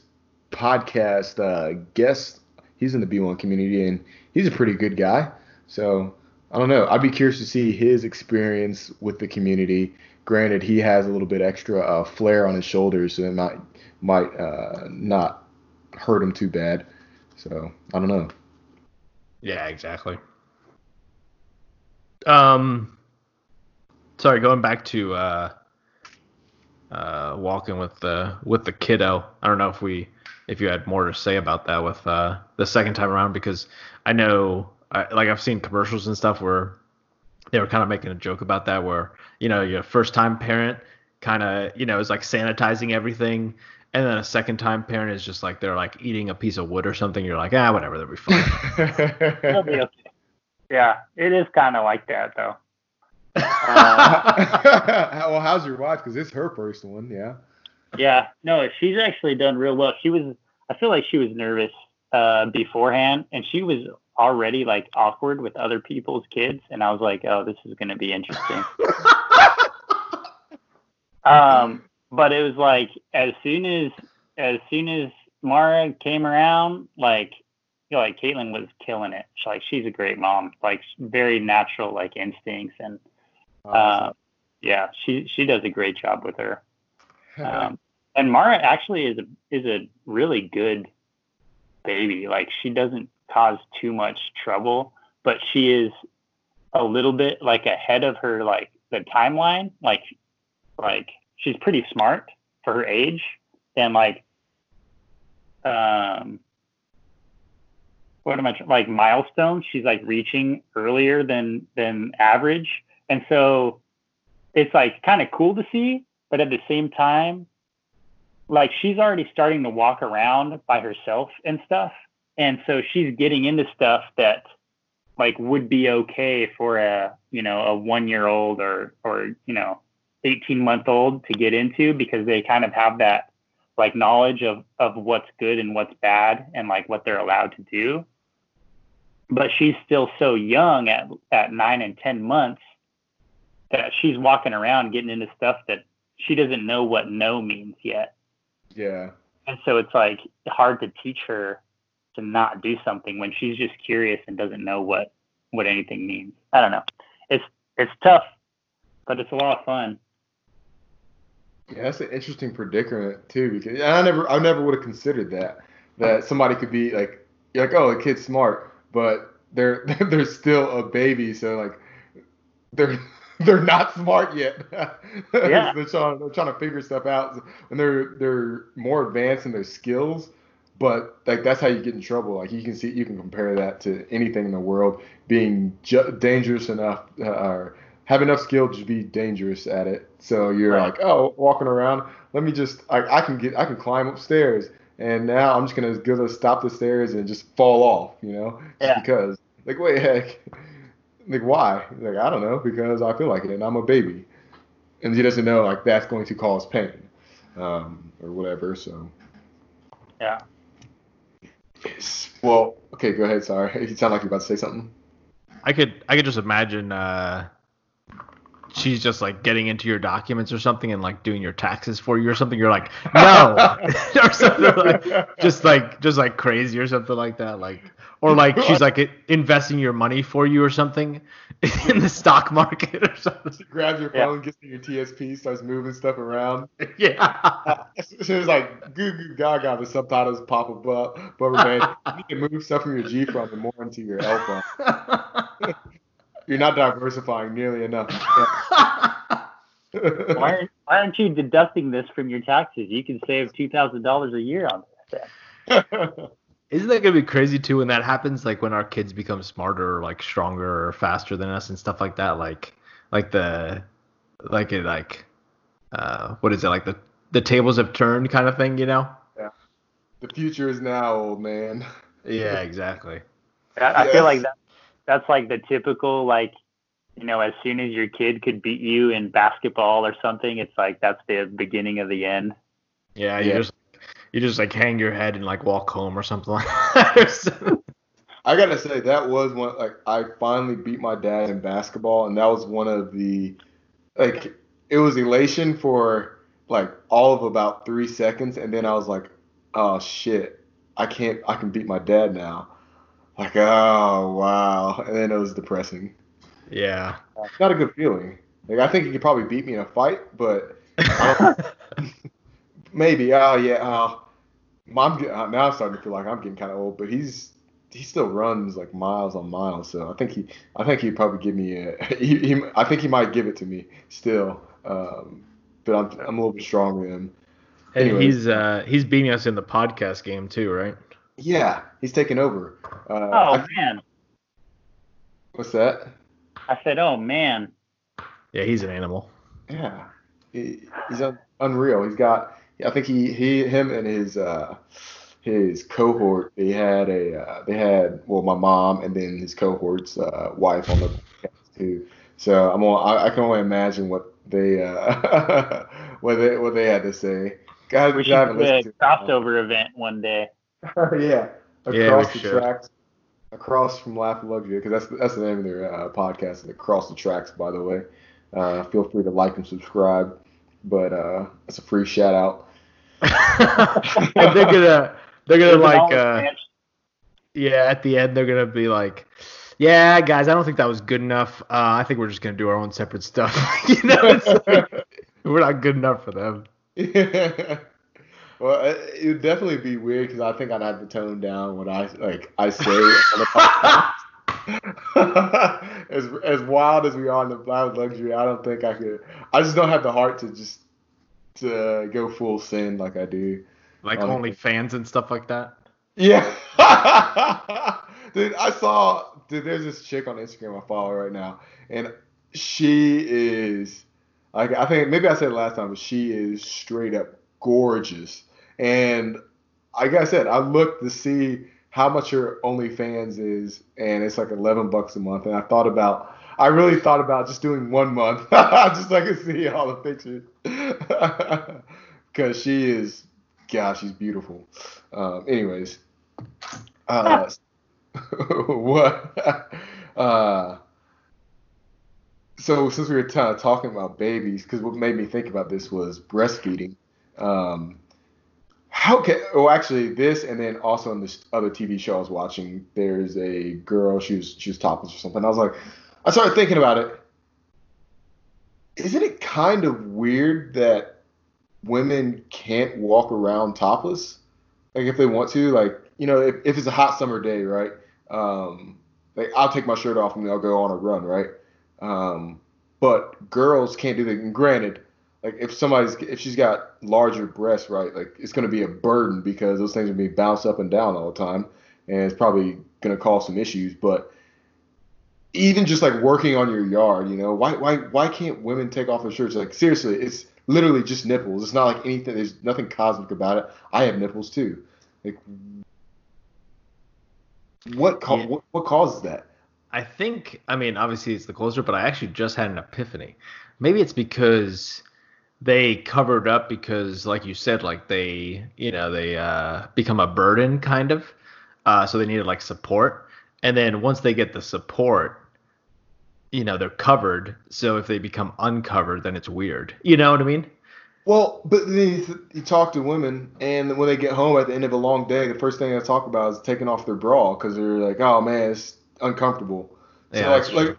podcast uh, guests. He's in the B1 community and he's a pretty good guy. So I don't know. I'd be curious to see his experience with the community. Granted, he has a little bit extra uh, flair on his shoulders, so it might might uh, not hurt him too bad. So I don't know. yeah exactly um sorry going back to uh uh Walkin' with the with the kiddo i don't know if we if you had more to say about that with uh the second time around because i know I, like i've seen commercials and stuff where they were kind of making a joke about that where you know your first time parent kind of you know is like sanitizing everything and then a second time parent is just like they're like eating a piece of wood or something you're like ah whatever that'll be fine It'll be okay. Yeah, it is kind of like that though. Uh, well, how's your wife? Because it's her first one. Yeah. yeah, no, she's actually done real well. She was, I feel like she was nervous uh, beforehand, and she was already like awkward with other people's kids, and I was like, oh, this is gonna be interesting. um, but it was like as soon as as soon as Mara came around, like you know, like Caitlin was killing it. She, like she's a great mom, like very natural like instincts and uh, yeah, she she does a great job with her. Um, and Mara actually is a is a really good baby. Like she doesn't cause too much trouble, but she is a little bit like ahead of her like the timeline. Like like she's pretty smart for her age, and like um what am I like milestones? She's like reaching earlier than than average, and so it's like kind of cool to see, but at the same time, like she's already starting to walk around by herself and stuff. And so she's getting into stuff that like would be okay for a, you know, a 1-year-old or or, you know, 18 month old to get into because they kind of have that like knowledge of of what's good and what's bad and like what they're allowed to do but she's still so young at at 9 and 10 months that she's walking around getting into stuff that she doesn't know what no means yet Yeah. and so it's like hard to teach her to not do something when she's just curious and doesn't know what what anything means i don't know it's it's tough but it's a lot of fun Yeah, that's an interesting predicament too, because I never, I never would have considered that that somebody could be like, you're like, oh, the kid's smart, but they're they're still a baby, so like, they're they're not smart yet. Yeah. they're trying they're trying to figure stuff out, and they're they're more advanced in their skills. But like that's how you get in trouble. Like you can see, you can compare that to anything in the world being ju- dangerous enough, uh, or have enough skill to be dangerous at it. So you're Right. like, oh, walking around. Let me just, I, I can get, I can climb upstairs, and now I'm just gonna go to stop the stairs and just fall off, you know, Yeah. because. Like, wait, heck, like why? Like I don't know, because I feel like it, and I'm a baby, and he doesn't know like that's going to cause pain, um, or whatever. So. yeah Yes. Well, okay, go ahead. Sorry, you sound like you're about to say something. I could I could just imagine uh, she's just like getting into your documents or something and like doing your taxes for you or something. You're like no or something like just like just like crazy or something like that. Like or like she's like investing your money for you or something in the stock market or something. She grabs your Yeah. phone, gets to your TSP, starts moving stuff around. Yeah. She was like goo goo gaga. The subtitles pop up, but man, you need to move stuff from your G Fund and more into your L Fund. You're not diversifying nearly enough. why aren't, why aren't you deducting this from your taxes you can save $2000 a year on this. Isn't that gonna be crazy too when that happens? Like when our kids become smarter or like stronger or faster than us and stuff like that. Like like the like it like uh what is it like the the tables have turned kind of thing, you know? Yeah. The future is now, old man. Yeah, exactly. I, I Yes. feel like that that's like the typical like you know as soon as your kid could beat you in basketball or something it's like that's the beginning of the end Yeah, you Yeah. just you just like hang your head and like walk home or something like that. or something. I gotta say that was one like I finally beat my dad in basketball, and that was one of the like it was elation for like all of about three seconds, and then I was like, oh shit, I can't, I can beat my dad now. Like oh wow, and then it was depressing. yeah. Not a good feeling. Like I think he could probably beat me in a fight, but maybe. Oh yeah. Oh, I'm uh, now I'm starting to feel like I'm getting kind of old, but he's he still runs like miles on miles. So I think he I think he'd probably give me a he, he I think he might give it to me still. Um, but I'm I'm a little bit stronger than him. And Anyways. he's uh he's beating us in the podcast game too, right? Yeah, he's taking over. Uh, oh I- man what's that? i said oh man Yeah, he's an animal. Yeah, he, he's un, unreal. He's got. I think he he him and his uh his cohort. They had a uh, they had well my mom and then his cohort's uh, wife on the podcast too. So I'm on, I, I can only imagine what they uh what they what they had to say. Guys, we I should haven't do a listened to- crossover event one day yeah, across Yeah, the should. tracks, across from Laugh and Luxury, because that's that's the name of their uh, podcast. is Across the Tracks, by the way. Uh, feel free to like and subscribe, but uh, it's a free shout out. and they're gonna they're gonna There's like uh yeah at the end they're gonna be like yeah guys i don't think that was good enough uh i think we're just gonna do our own separate stuff you know it's like, we're not good enough for them well, it would definitely be weird because I think I'd have to tone down what I like I say. on the podcast. as as wild as we are in the Loud Luxury, I don't think I could. I just don't have the heart to just to go full sin like I do. like Um, only fans and stuff like that Yeah. dude, I saw dude, there's this chick on Instagram I follow right now, and she is like I think maybe I said it last time, but she is straight up gorgeous. And like I said, I looked to see how much her OnlyFans is, and it's like 11 bucks a month. And I thought about, I really thought about just doing one month, just so I could see all the pictures, because she is, gosh, she's beautiful. Um, anyways, uh, what? Uh, so since we were of talking about babies, because what made me think about this was breastfeeding. Um, how can? Oh, actually, this and then also in this other TV show I was watching, there's a girl. She was she was topless or something. I was like, I started thinking about it. Isn't it kind of weird that women can't walk around topless? Like if they want to, like you know, if, if it's a hot summer day, right? Um, like I'll take my shirt off and I'll go on a run, right? Um, but girls can't do that. And granted, like if somebody's if she's got larger breasts, right, like it's gonna be a burden because those things are being bounced up and down all the time, and it's probably gonna cause some issues. But even just like working on your yard, you know, why why why can't women take off their shirts? Like seriously, it's literally just nipples. It's not like anything. There's nothing cosmic about it. I have nipples too. Like what co- Yeah. what, what causes that? I think, I mean, obviously it's the closer, but I actually just had an epiphany. Maybe it's because they covered up because, like you said, like they, you know, they uh, become a burden kind of. Uh, so they needed like support. And then once they get the support, you know, they're covered. So if they become uncovered, then it's weird. You know what I mean? Well, but then you, you talk to women, and when they get home at the end of a long day, the first thing they talk about is taking off their bra because they're like, "Oh man, it's uncomfortable." So Yeah, like, like,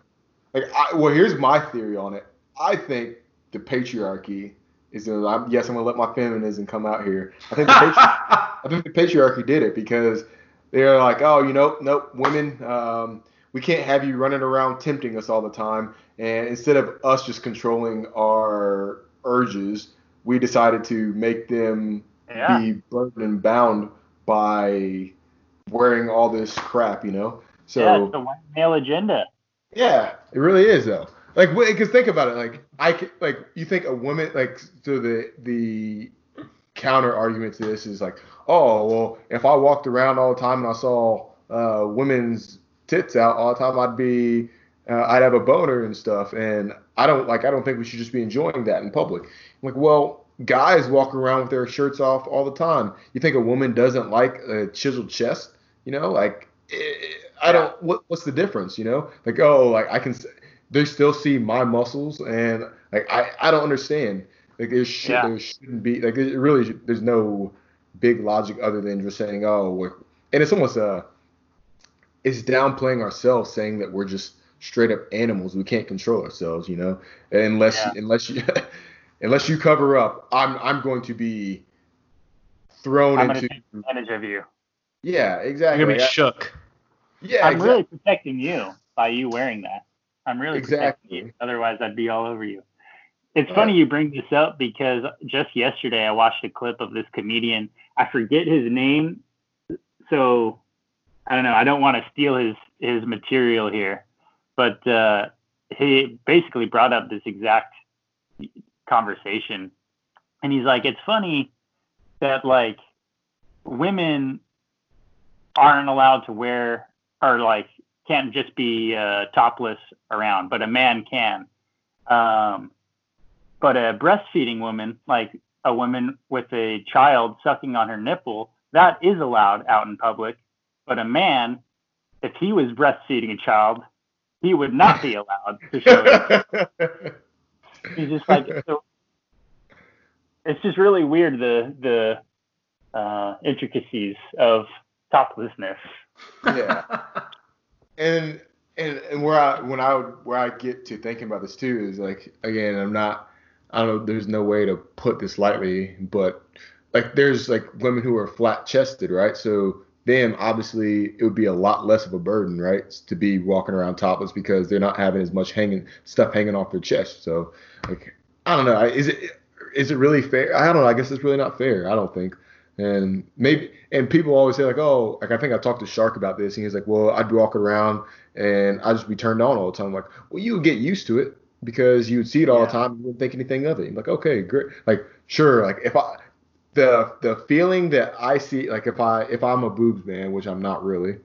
like, I, well, here's my theory on it. I think the patriarchy is. i I'm, yes, I'm gonna let my feminism come out here. I think the patri- I think the patriarchy did it because they're like, oh, you know, nope, women, um, we can't have you running around tempting us all the time. And instead of us just controlling our urges, we decided to make them Yeah. be burdened and bound by wearing all this crap, you know. So yeah, it's the white male agenda. yeah, it really is though. Like, because think about it. Like, I c- like you think a woman like so the the counter argument to this is like, oh well, if I walked around all the time and I saw uh, women's tits out all the time, I'd be uh, I'd have a boner and stuff. And I don't like I don't think we should just be enjoying that in public. I'm like, well, guys walk around with their shirts off all the time. You think a woman doesn't like a chiseled chest? You know, like eh, I don't. What, what's the difference? You know, like oh, like I can. S- They still see my muscles, and like I, I don't understand. Like there should, Yeah. there shouldn't be like it really. There's no big logic other than just saying oh, we're, and it's almost uh, it's downplaying ourselves, saying that we're just straight up animals. We can't control ourselves, you know, unless Yeah. unless you unless you cover up. I'm I'm going to be thrown I'm into take advantage of you. yeah exactly You're gonna be I- shook. yeah I'm exactly. really protecting you by you wearing that. I'm really protecting you. Otherwise, I'd be all over you. It's funny you bring this up because just yesterday I watched a clip of this comedian. I forget his name, so I don't know. I don't want to steal his his material here, but uh, he basically brought up this exact conversation, and he's like, "It's funny that like women aren't allowed to wear or like can't just be uh, topless around, but a man can. Um, but a breastfeeding woman, like a woman with a child sucking on her nipple, that is allowed out in public. But a man, if he was breastfeeding a child, he would not be allowed to show it. He's just like, so it's just really weird the the uh, intricacies of toplessness. yeah. And and and where I when I where I get to thinking about this too is like again I'm not I don't know there's no way to put this lightly but like there's like women who are flat chested right? So them obviously it would be a lot less of a burden right to be walking around topless because they're not having as much hanging stuff hanging off their chest. So like I don't know. Is it is it really fair? I don't know. I guess it's really not fair I don't think and maybe and people always say like, oh, like I think I talked to Shark about this, and he's like, well, I'd be walking around and I'd just be turned on all the time. I'm like, well, you would get used to it because you would see it all the time, and you wouldn't think anything of it. I'm like, okay, great. Like, sure, like if I the the feeling that I see, like if I if I'm a boobs man, which I'm not really,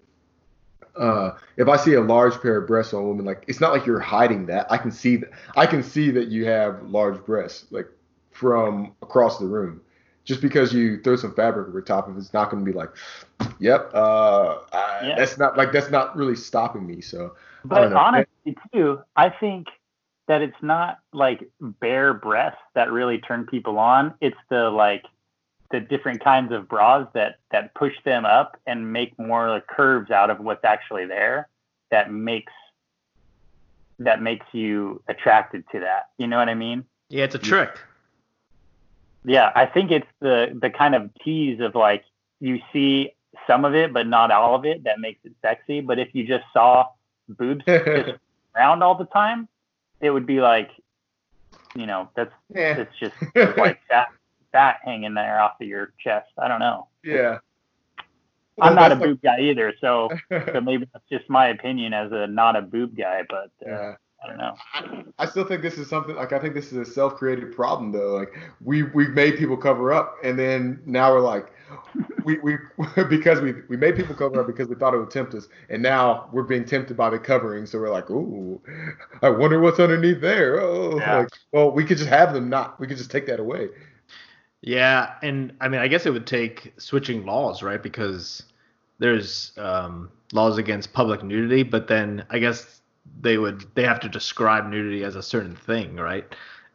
uh, if I see a large pair of breasts on a woman, like it's not like you're hiding that. I can see that. I can see that you have large breasts, like from across the room. Just because you throw some fabric over top of it, it's not going to be like, yep, uh, I, Yeah. that's not like that's not really stopping me. So But don't honestly, too, I think that it's not like bare breasts that really turn people on. It's the like the different kinds of bras that that push them up and make more curves out of what's actually there. That makes that makes you attracted to that. You know what I mean? Yeah, it's a trick. Yeah, I think it's the the kind of tease of like you see some of it but not all of it that makes it sexy. But if you just saw boobs just around all the time, it would be like, you know, that's yeah, it's just like fat fat hanging there off of your chest. I don't know. yeah. I'm not a boob guy either, so so maybe that's just my opinion as a not a boob guy. But uh, yeah. I don't know. I, still think this is something like I think this is a self-created problem though. Like we we've made people cover up, and then now we're like, we we because we we made people cover up because we thought it would tempt us, and now we're being tempted by the covering, so we're like, ooh, I wonder what's underneath there. Oh, Yeah. like, well, we could just have them not. We could just take that away. Yeah, and I mean, I guess it would take switching laws, right? Because there's um, laws against public nudity, but then I guess they would they have to describe nudity as a certain thing, right?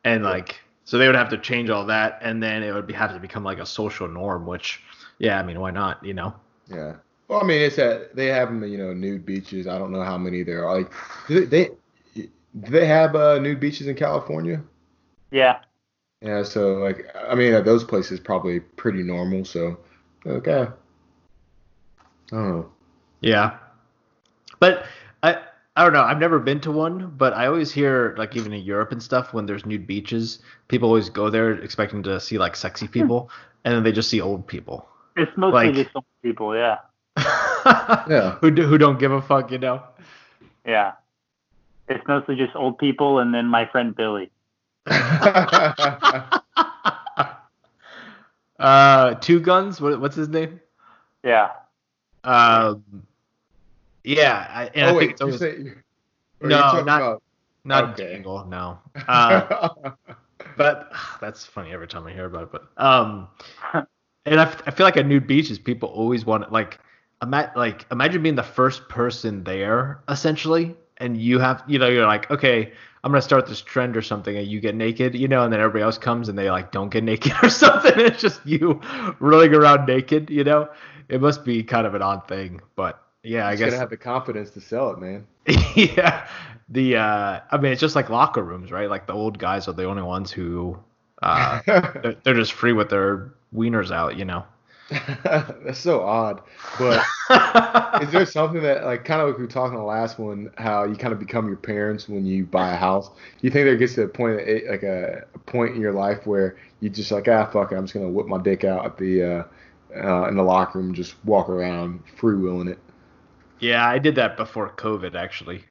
And like, so they would have to change all that, and then it would be, have to become like a social norm. Which, yeah, I mean, why not? You know? Yeah. Well, I mean, it's that they have them, you know, nude beaches. I don't know how many there are. Like, do they do they have uh, nude beaches in California? Yeah, Yeah, so like I mean at those places probably pretty normal, so okay. I don't know. Yeah. But I I don't know. I've never been to one, but I always hear like even in Europe and stuff when there's nude beaches, people always go there expecting to see like sexy people, and then they just see old people. it's mostly Like- just old people. Yeah, yeah. Who do, who don't give a fuck, you know? yeah. It's mostly just old people, and then my friend Billy. uh, two guns. What, what's his name? Yeah. Um, yeah, I, and I oh think wait, it's you always, say you No, not- about not okay. Jangle, no. Uh, but that's funny every time I hear about it. But um, and I, f- I feel like at nude beaches, people always want like, ima- like imagine being the first person there essentially, and you have you know you're like okay. I'm gonna start this trend or something, and you get naked, you know, and then everybody else comes and they like don't get naked or something. It's just you rolling around naked, you know. It must be kind of an odd thing, but yeah, I guess gotta have the confidence to sell it, man. yeah the uh i mean it's just like locker rooms right like the old guys are the only ones who uh they're, they're just free with their wieners out you know That's so odd. But is there something that like kind of like we were talking the last one, how you kind of become your parents when you buy a house? Do you think there gets to a point eh, like a, a point in your life where you just like ah fuck it, I'm just gonna whip my dick out at the uh, uh, in the locker room, just walk around free freewheeling it. Yeah i did that before covid actually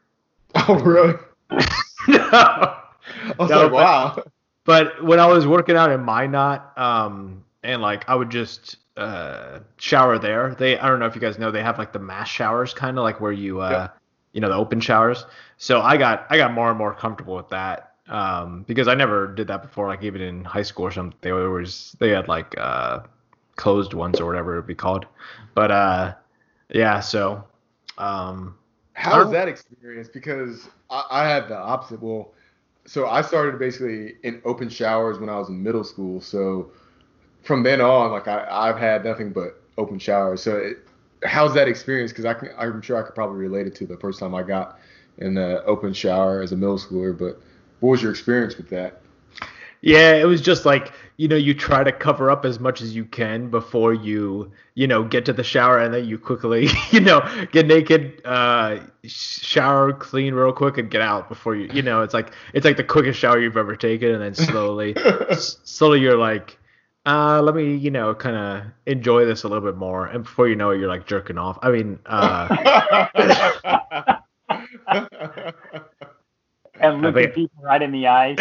Oh really? no I was No, like but- wow. but when i was working out in minot um and like i would just uh shower there they i don't know if you guys know they have like the mass showers kind of like where you uh Yep. you know the open showers so i got i got more and more comfortable with that um because i never did that before like even in high school or something they always they had like uh closed ones or whatever it'd be called but uh yeah so um How was that experience? Because I, I had the opposite. Well, so I started basically in open showers when I was in middle school. So from then on, like I, I've had nothing but open showers. So it, how's that experience? Because I can, I'm sure I could probably relate it to the first time I got in the open shower as a middle schooler. But what was your experience with that? Yeah, it was just like, you know, you try to cover up as much as you can before you, you know, get to the shower and then you quickly, you know, get naked, uh, shower, clean real quick and get out before you, you know, it's like, it's like the quickest shower you've ever taken. And then slowly, s- slowly you're like, uh, let me, you know, kind of enjoy this a little bit more. And before you know it, you're like jerking off. I mean, uh, And looking people right in the eyes.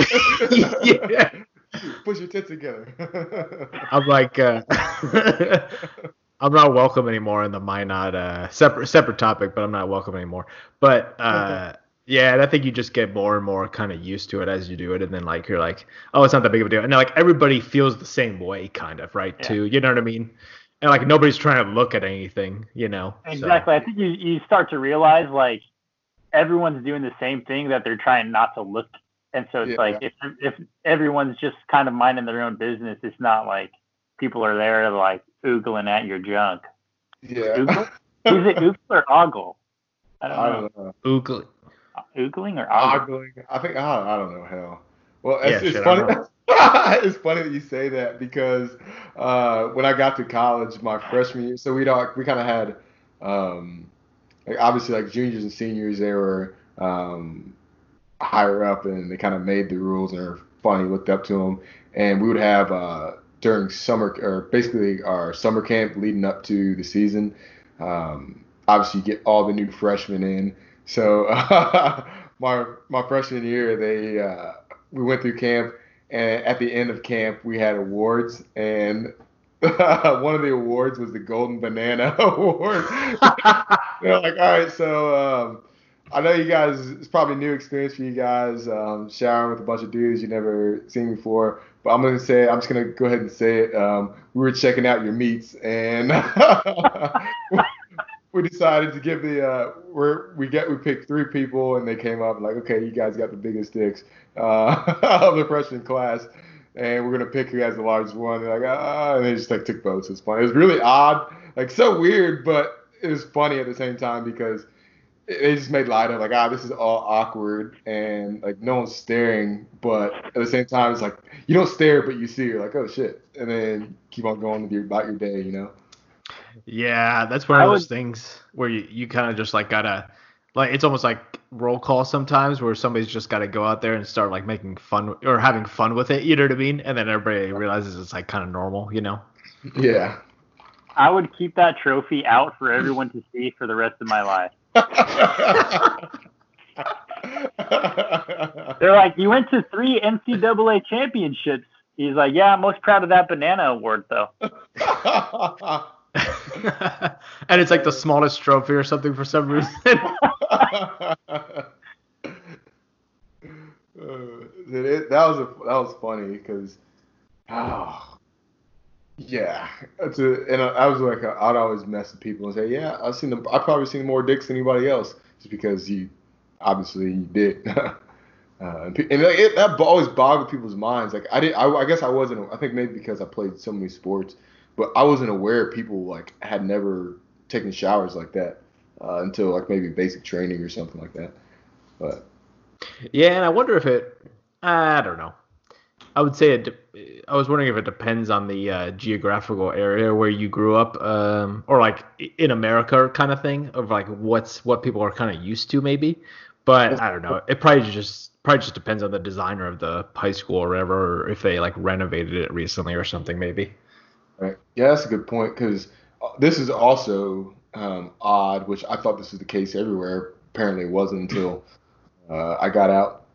yeah. push your tits together. I'm like, uh, I'm not welcome anymore in the Minot uh, separate separate topic, but I'm not welcome anymore. But uh, yeah, and I think you just get more and more kind of used to it as you do it, and then like you're like, oh, it's not that big of a deal, and like everybody feels the same way, kind of, right? Yeah. Too, you know what I mean? And like nobody's trying to look at anything, you know? So- Exactly. I think you, you start to realize like everyone's doing the same thing that they're trying not to look. And so it's Yeah. like if if everyone's just kind of minding their own business, it's not like people are there like oogling at your junk. yeah. Oogle? Is it oogle or ogle? I don't I know. don't know. Oogly. Oogling or ogle? Ogling. I think I don't, I don't know. Hell. Well, it's, Yeah, it's shit, funny. it's funny that you say that because uh, when I got to college, my freshman year, so we don't we kind of had um, like obviously like juniors and seniors they were um, higher up and they kind of made the rules and are funny looked up to them and we would have uh, during summer or basically our summer camp leading up to the season um, obviously you get all the new freshmen in. So my my freshman year they uh, we went through camp and at the end of camp we had awards and one of the awards was the golden banana award. They're like, all right, so um, I know you guys, it's probably a new experience for you guys, um, showering with a bunch of dudes you never seen before. But I'm gonna say, I'm just gonna go ahead and say it. Um, we were checking out your meats, and we decided to give the uh, we're, we get we picked three people, and they came up like, okay, you guys got the biggest dicks uh, of the freshman class. And we're gonna pick who has the largest one. Like, ah, and they just like took votes. It's funny. It was really odd, like so weird, but it was funny at the same time because they just made light of like ah this is all awkward and like no one's staring but at the same time it's like you don't stare but you see you're like oh shit and then keep on going with your about your day you know Yeah, that's one I of those would- things where you, you kind of just like gotta like it's almost like roll call sometimes where somebody's just gotta go out there and start like making fun or having fun with it, you know what I mean? And then everybody realizes it's like kind of normal, you know? yeah I would keep that trophy out for everyone to see for the rest of my life. They're like, you went to three NCAA championships. He's like, yeah, I'm most proud of that banana award though. and it's like the smallest trophy or something for some reason. Uh, it, that was a, that was funny because, oh, yeah, it's a, and I, was like I'd always mess with people and say yeah I've seen them I've probably seen more dicks than anybody else just because you obviously you did. uh, and and it, that always boggled people's minds. Like I did, I, I guess I wasn't. I think maybe because I played so many sports, but I wasn't aware people like had never taken showers like that uh, until like maybe basic training or something like that. But yeah, and I wonder if it I don't know. I would say it. de- I was wondering if it depends on the uh, geographical area where you grew up, um, or like in America kind of thing, of like what's what people are kind of used to, maybe. But I don't know. It probably just probably just depends on the designer of the high school or whatever, or if they like renovated it recently or something, maybe. Right. Yeah, that's a good point because this is also um, odd, which I thought this was the case everywhere. Apparently, it wasn't until uh, I got out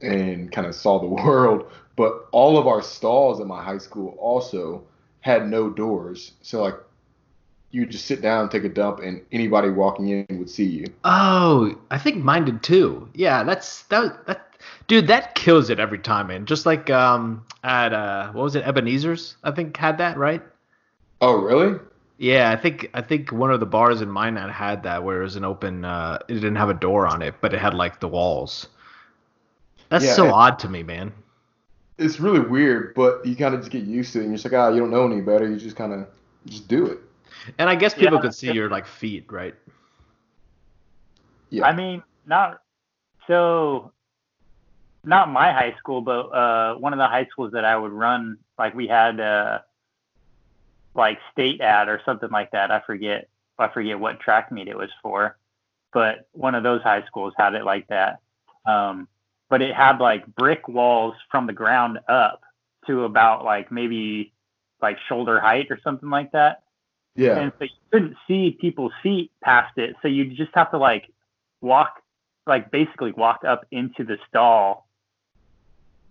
and kind of saw the world. But all of our stalls at my high school also had no doors, so like you just sit down, take a dump, and anybody walking in would see you. Oh, I think mine did too. Yeah, that's that. that dude, that kills it every time, man. Just like um at uh what was it, Ebenezer's? I think had that right. Oh, really? Yeah, I think I think one of the bars in Minot had that where it was an open. Uh, it didn't have a door on it, but it had like the walls. That's Yeah, so it- odd to me, man. It's really weird, but you kind of just get used to it, and you're just like, ah, you don't know any better. You just kind of just do it. And I guess people Yeah. could see your like feet, right? Yeah. I mean, not so. Not my high school, but uh, one of the high schools that I would run, like we had uh, like state ad or something like that. I forget. I forget what track meet it was for, but one of those high schools had it like that. Um, but it had like brick walls from the ground up to about like maybe like shoulder height or something like that yeah. and so you couldn't see people's feet past it. So you just have to like walk, like basically walk up into the stall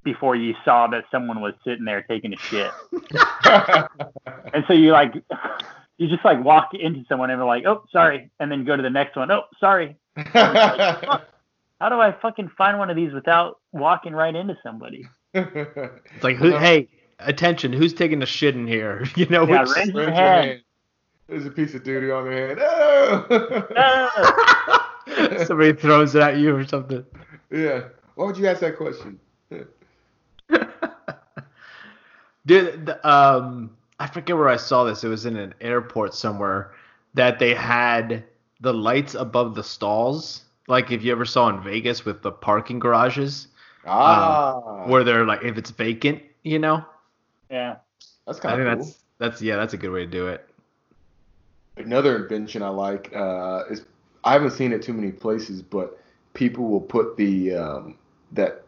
before you saw that someone was sitting there taking a shit. And so you like, you just like walk into someone and they're like, oh, sorry. And then go to the next one. Oh, sorry. How do I fucking find one of these without walking right into somebody? It's like, who, hey, attention, who's taking a shit in here? You know, Yeah, which- raise your your hand. hand. There's a piece of doo doo on their hand. Oh! Somebody throws it at you or something. yeah. Why would you ask that question? Dude, the, um, I forget where I saw this. It was in an airport somewhere that they had the lights above the stalls. Like if you ever saw in Vegas with the parking garages, Ah. where they're like, if it's vacant, you know. yeah. that's kind of cool. that's that's yeah, that's a good way to do it. Another invention I like uh, is I haven't seen it too many places, but people will put the um, that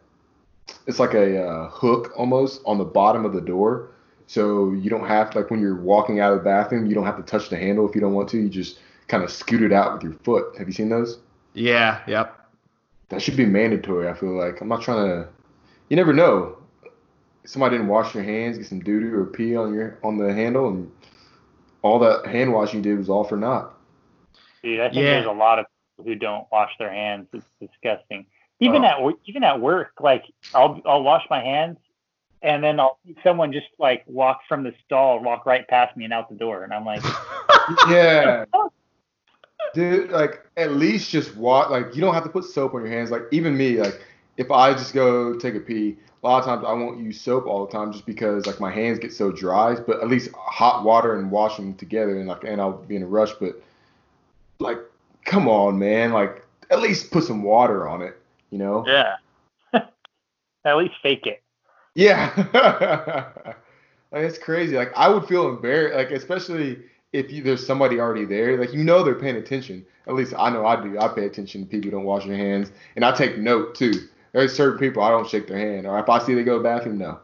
it's like a uh, hook almost on the bottom of the door, so you don't have like when you're walking out of the bathroom, you don't have to touch the handle if you don't want to. You just kind of scoot it out with your foot. Have you seen those? Yeah, yep. That should be mandatory. I feel like I'm not trying to. You never know. Somebody didn't wash their hands, get some doo doo or pee on your on the handle, and all that hand washing you did was all for naught. Dude, I think Yeah. there's a lot of people who don't wash their hands. It's disgusting. Even Oh. at even at work, like I'll I'll wash my hands, and then I'll someone just like walk from the stall, walk right past me and out the door, and I'm like, Yeah. Dude, like at least just wash. Like you don't have to put soap on your hands. Like even me, like if I just go take a pee, a lot of times I won't use soap all the time just because like my hands get so dry. But at least hot water and wash them together, and like and I'll be in a rush. But like, come on, man. Like at least put some water on it. You know? yeah, at least fake it. Yeah. like it's crazy. Like I would feel embarrassed, like especially if you, there's somebody already there. Like you know they're paying attention. At least I know I do. I pay attention to people who don't wash their hands, and I take note too. There's certain people I don't shake their hand, or if I see they go to the bathroom, no.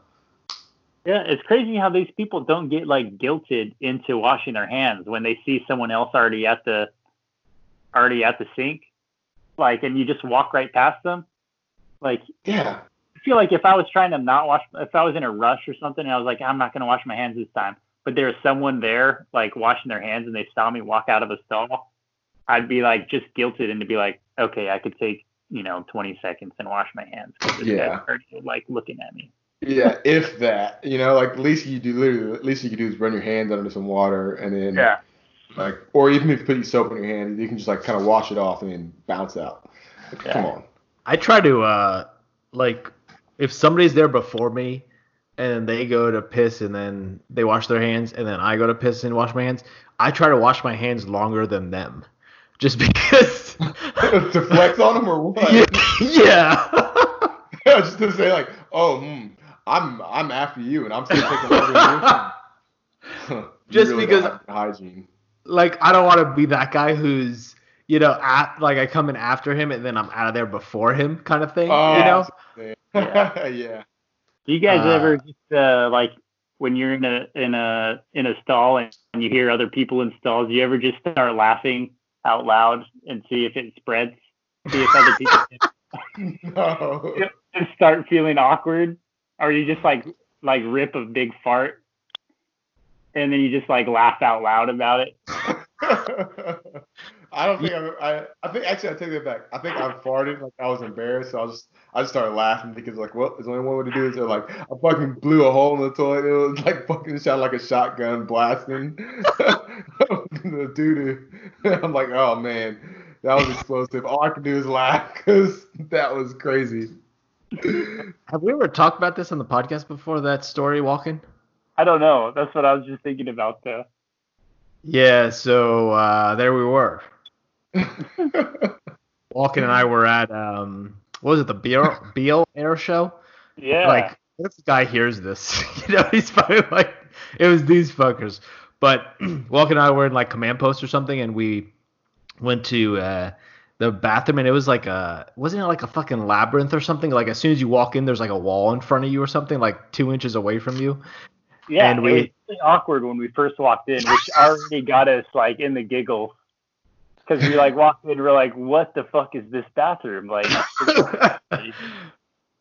Yeah, it's crazy how these people don't get like guilted into washing their hands when they see someone else already at the already at the sink. Like and you just walk right past them. Like Yeah. I feel like if I was trying to not wash if I was in a rush or something and I was like, I'm not gonna wash my hands this time, but there was someone there like washing their hands and they saw me walk out of a stall, I'd be like just guilted into be like, okay, I could take, you know, twenty seconds and wash my hands because Yeah. guy's already like looking at me. Yeah, if that, you know, like at least you do literally, at least you can do is run your hands under some water and then Yeah. like, or even if you put your soap on your hand, you can just like kind of wash it off and then bounce out. Like, Come on. I try to uh like if somebody's there before me and they go to piss and then they wash their hands and then I go to piss and wash my hands, I try to wash my hands longer than them. Just because to flex on them or what? yeah. just to say like, oh, hmm, I'm I'm after you, and I'm still taking longer than you. You Just really because- hygiene. like I don't want to be that guy who's you know at like I come in after him and then I'm out of there before him kind of thing. Oh, you know? yeah. yeah. Do you guys Uh, ever just uh, like when you're in a in a in a stall and you hear other people in stalls? Do you ever just start laughing out loud and see if it spreads? See if other people No. just start feeling awkward, or you just like like rip a big fart, and then you just like laugh out loud about it. I don't think I've, I. I think actually I take that back. I think I farted like I was embarrassed, so I just I just started laughing because like, well, there's only one way to do it. So like, I fucking blew a hole in the toilet. It was like fucking shot like a shotgun blasting the doo doo. I'm like, oh man, that was explosive. All I could do is laugh because that was crazy. Have we ever talked about this on the podcast before? That story, Walkin'. I don't know. That's what I was just thinking about though. Yeah. So uh, there we were. Walkin' and I were at um, what was it, the Beale Beale Air Show? Yeah. Like, what if the guy hears this? you know, he's probably like, it was these fuckers. But Walkin' and I were in like command post or something, and we went to uh, the bathroom, and it was like a, wasn't it like a fucking labyrinth or something? Like as soon as you walk in, there's like a wall in front of you or something, like two inches away from you. Yeah. and it we- was really awkward when we first walked in, which already got us like in the giggles. Because we like walked in, we're like, "What the fuck is this bathroom?" Like,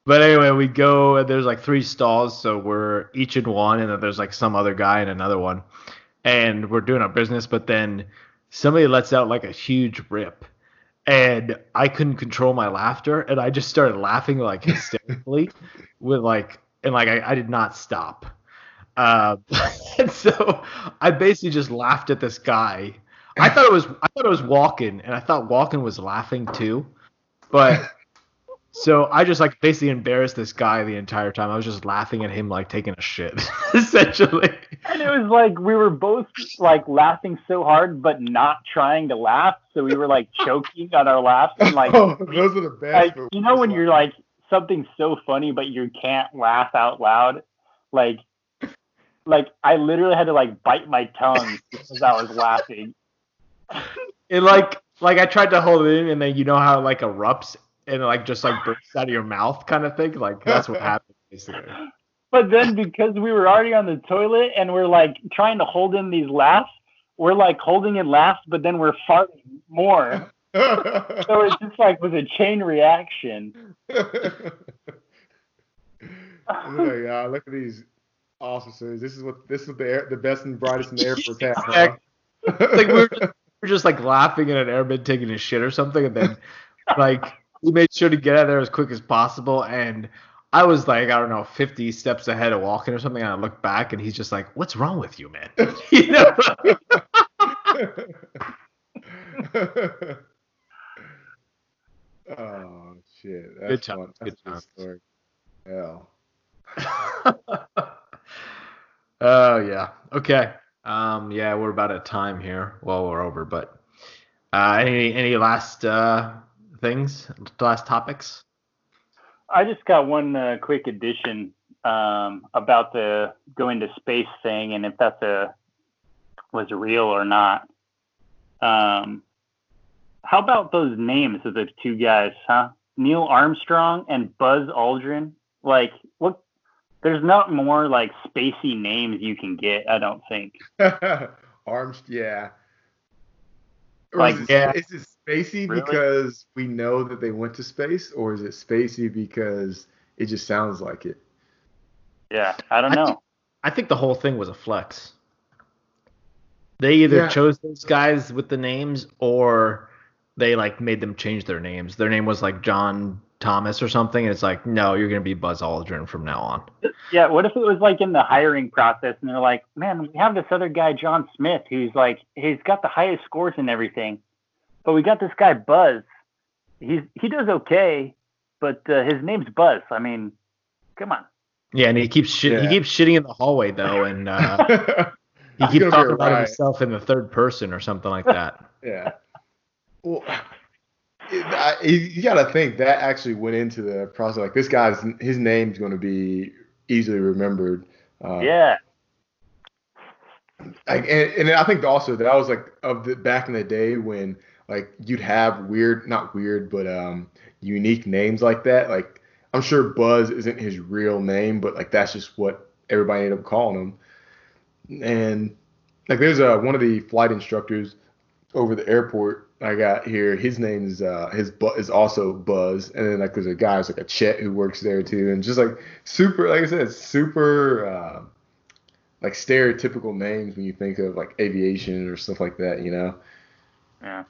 But anyway, we go and there's like three stalls, so we're each in one, and then there's like some other guy in another one, and we're doing our business. But then somebody lets out like a huge rip, and I couldn't control my laughter, and I just started laughing like hysterically, with like and like I, I did not stop. Uh, and so I basically just laughed at this guy. I thought it was I thought it was Walkin', and I thought Walkin' was laughing too, but so I just like basically embarrassed this guy the entire time. I was just laughing at him like taking a shit, essentially. And it was like we were both like laughing so hard, but not trying to laugh. So we were like choking on our laughs and like, oh, those are the best. like you know when you're like something so funny but you can't laugh out loud, like, like I literally had to like bite my tongue because I was laughing. It like like I tried to hold it in, and then you know how it, like erupts and it, like just like bursts out of your mouth, kind of thing. Like that's what happened basically. But then because we were already on the toilet and we're like trying to hold in these laughs, we're like holding in laughs, but then we're farting more. So it's just like was a chain reaction. like, ah, look at these officers. This is what this is the air, the best and brightest in the airport town. Huh? Like we were, just, we were just like laughing at an airman taking a shit or something, and then like we made sure to get out of there as quick as possible. And I was like, I don't know, 50 steps ahead of Walkin' or something. And I look back, and he's just like, "What's wrong with you, man?" you know. oh shit, Good that's time, fun. good That's a good times. story. Oh yeah. Okay. Um. Yeah, we're about at time here. Well, we're over, but uh, any any last uh things, last topics? I just got one uh, quick addition um, about the going to space thing and if that's a was real or not. Um, how about those names of the two guys, huh? Neil Armstrong and Buzz Aldrin. Like? There's not more like spacey names you can get. I don't think. Arms, yeah. Or Like, is, it, yeah. is it spacey Really? because we know that they went to space, or is it spacey because it just sounds like it? Yeah, I don't I know. think- I think the whole thing was a flex. They either Yeah. chose those guys with the names or they like made them change their names. Their name was like John Thomas or something, and it's like, no, you're gonna be Buzz Aldrin from now on. Yeah, what if it was like in the hiring process and they're like, man, we have this other guy, John Smith, who's like, he's got the highest scores and everything, but we got this guy Buzz. He's he does okay, but uh, his name's Buzz. I mean, come on. Yeah, and he keeps shit. He keeps shitting in the hallway though, and uh, he keeps talking about riot. himself in the third person or something like that. Yeah. Well, it, I, you- got to think that actually went into the process. Like this guy's his name's going to be easily remembered. Uh, yeah, Like, and, and I think also that I was like of the back in the day when like you'd have weird, not weird, but um unique names like that. Like I'm sure Buzz isn't his real name, but like that's just what everybody ended up calling him. And like there's a one of the flight instructors over the airport I got here. His name is uh his bu- is also Buzz, and then like there's a guy who's like a Chet who works there too, and just like super, like I said, super. Uh, like stereotypical names when you think of like aviation or stuff like that, you know. yeah.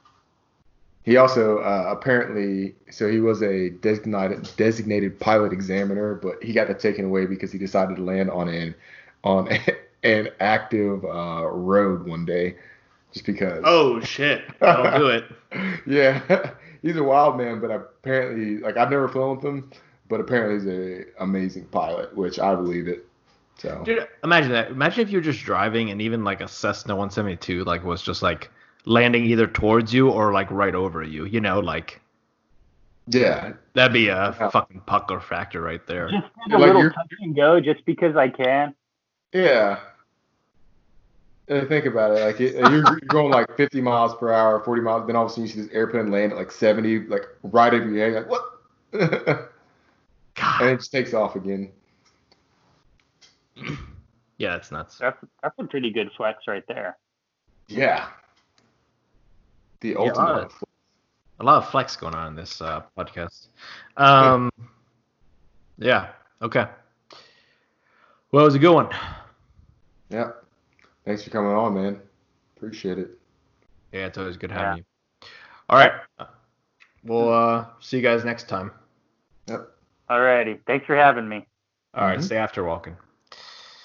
He also uh, apparently, so he was a designated designated pilot examiner, but he got that taken away because he decided to land on an on an active uh, road one day, just because. Oh shit! That'll do it. yeah, he's a wild man, but apparently, like I've never flown with him, but apparently he's a amazing pilot, which I believe it. So Dude, imagine that. Imagine if you're just driving and even like a Cessna 172 like was just like landing either towards you or like right over you. You know, like yeah, that'd be a Yeah. fucking pucker factor right there. Just a Like little you're- touch and go just because I can. Yeah. And think about it, like it, you're, you're going like 50 miles per hour, 40 miles, then all of a sudden you see this airplane land at like 70, like right over your head, like what? and it just takes off again. yeah, it's nuts. That's that's a pretty good flex right there. Yeah. The Yeah, ultimate. A lot of- uh, A lot of flex going on in this uh, podcast. Um, Yeah. Okay. Well, it was a good one. Yeah. Thanks for coming on, man. Appreciate it. Yeah, it's always good having you. All right. We'll uh, see you guys next time. Yep. Alrighty. Thanks for having me. All right, Mhm. Stay after walking.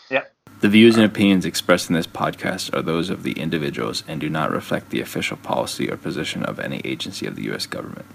Yep. The views and opinions expressed in this podcast are those of the individuals and do not reflect the official policy or position of any agency of the U.S. government.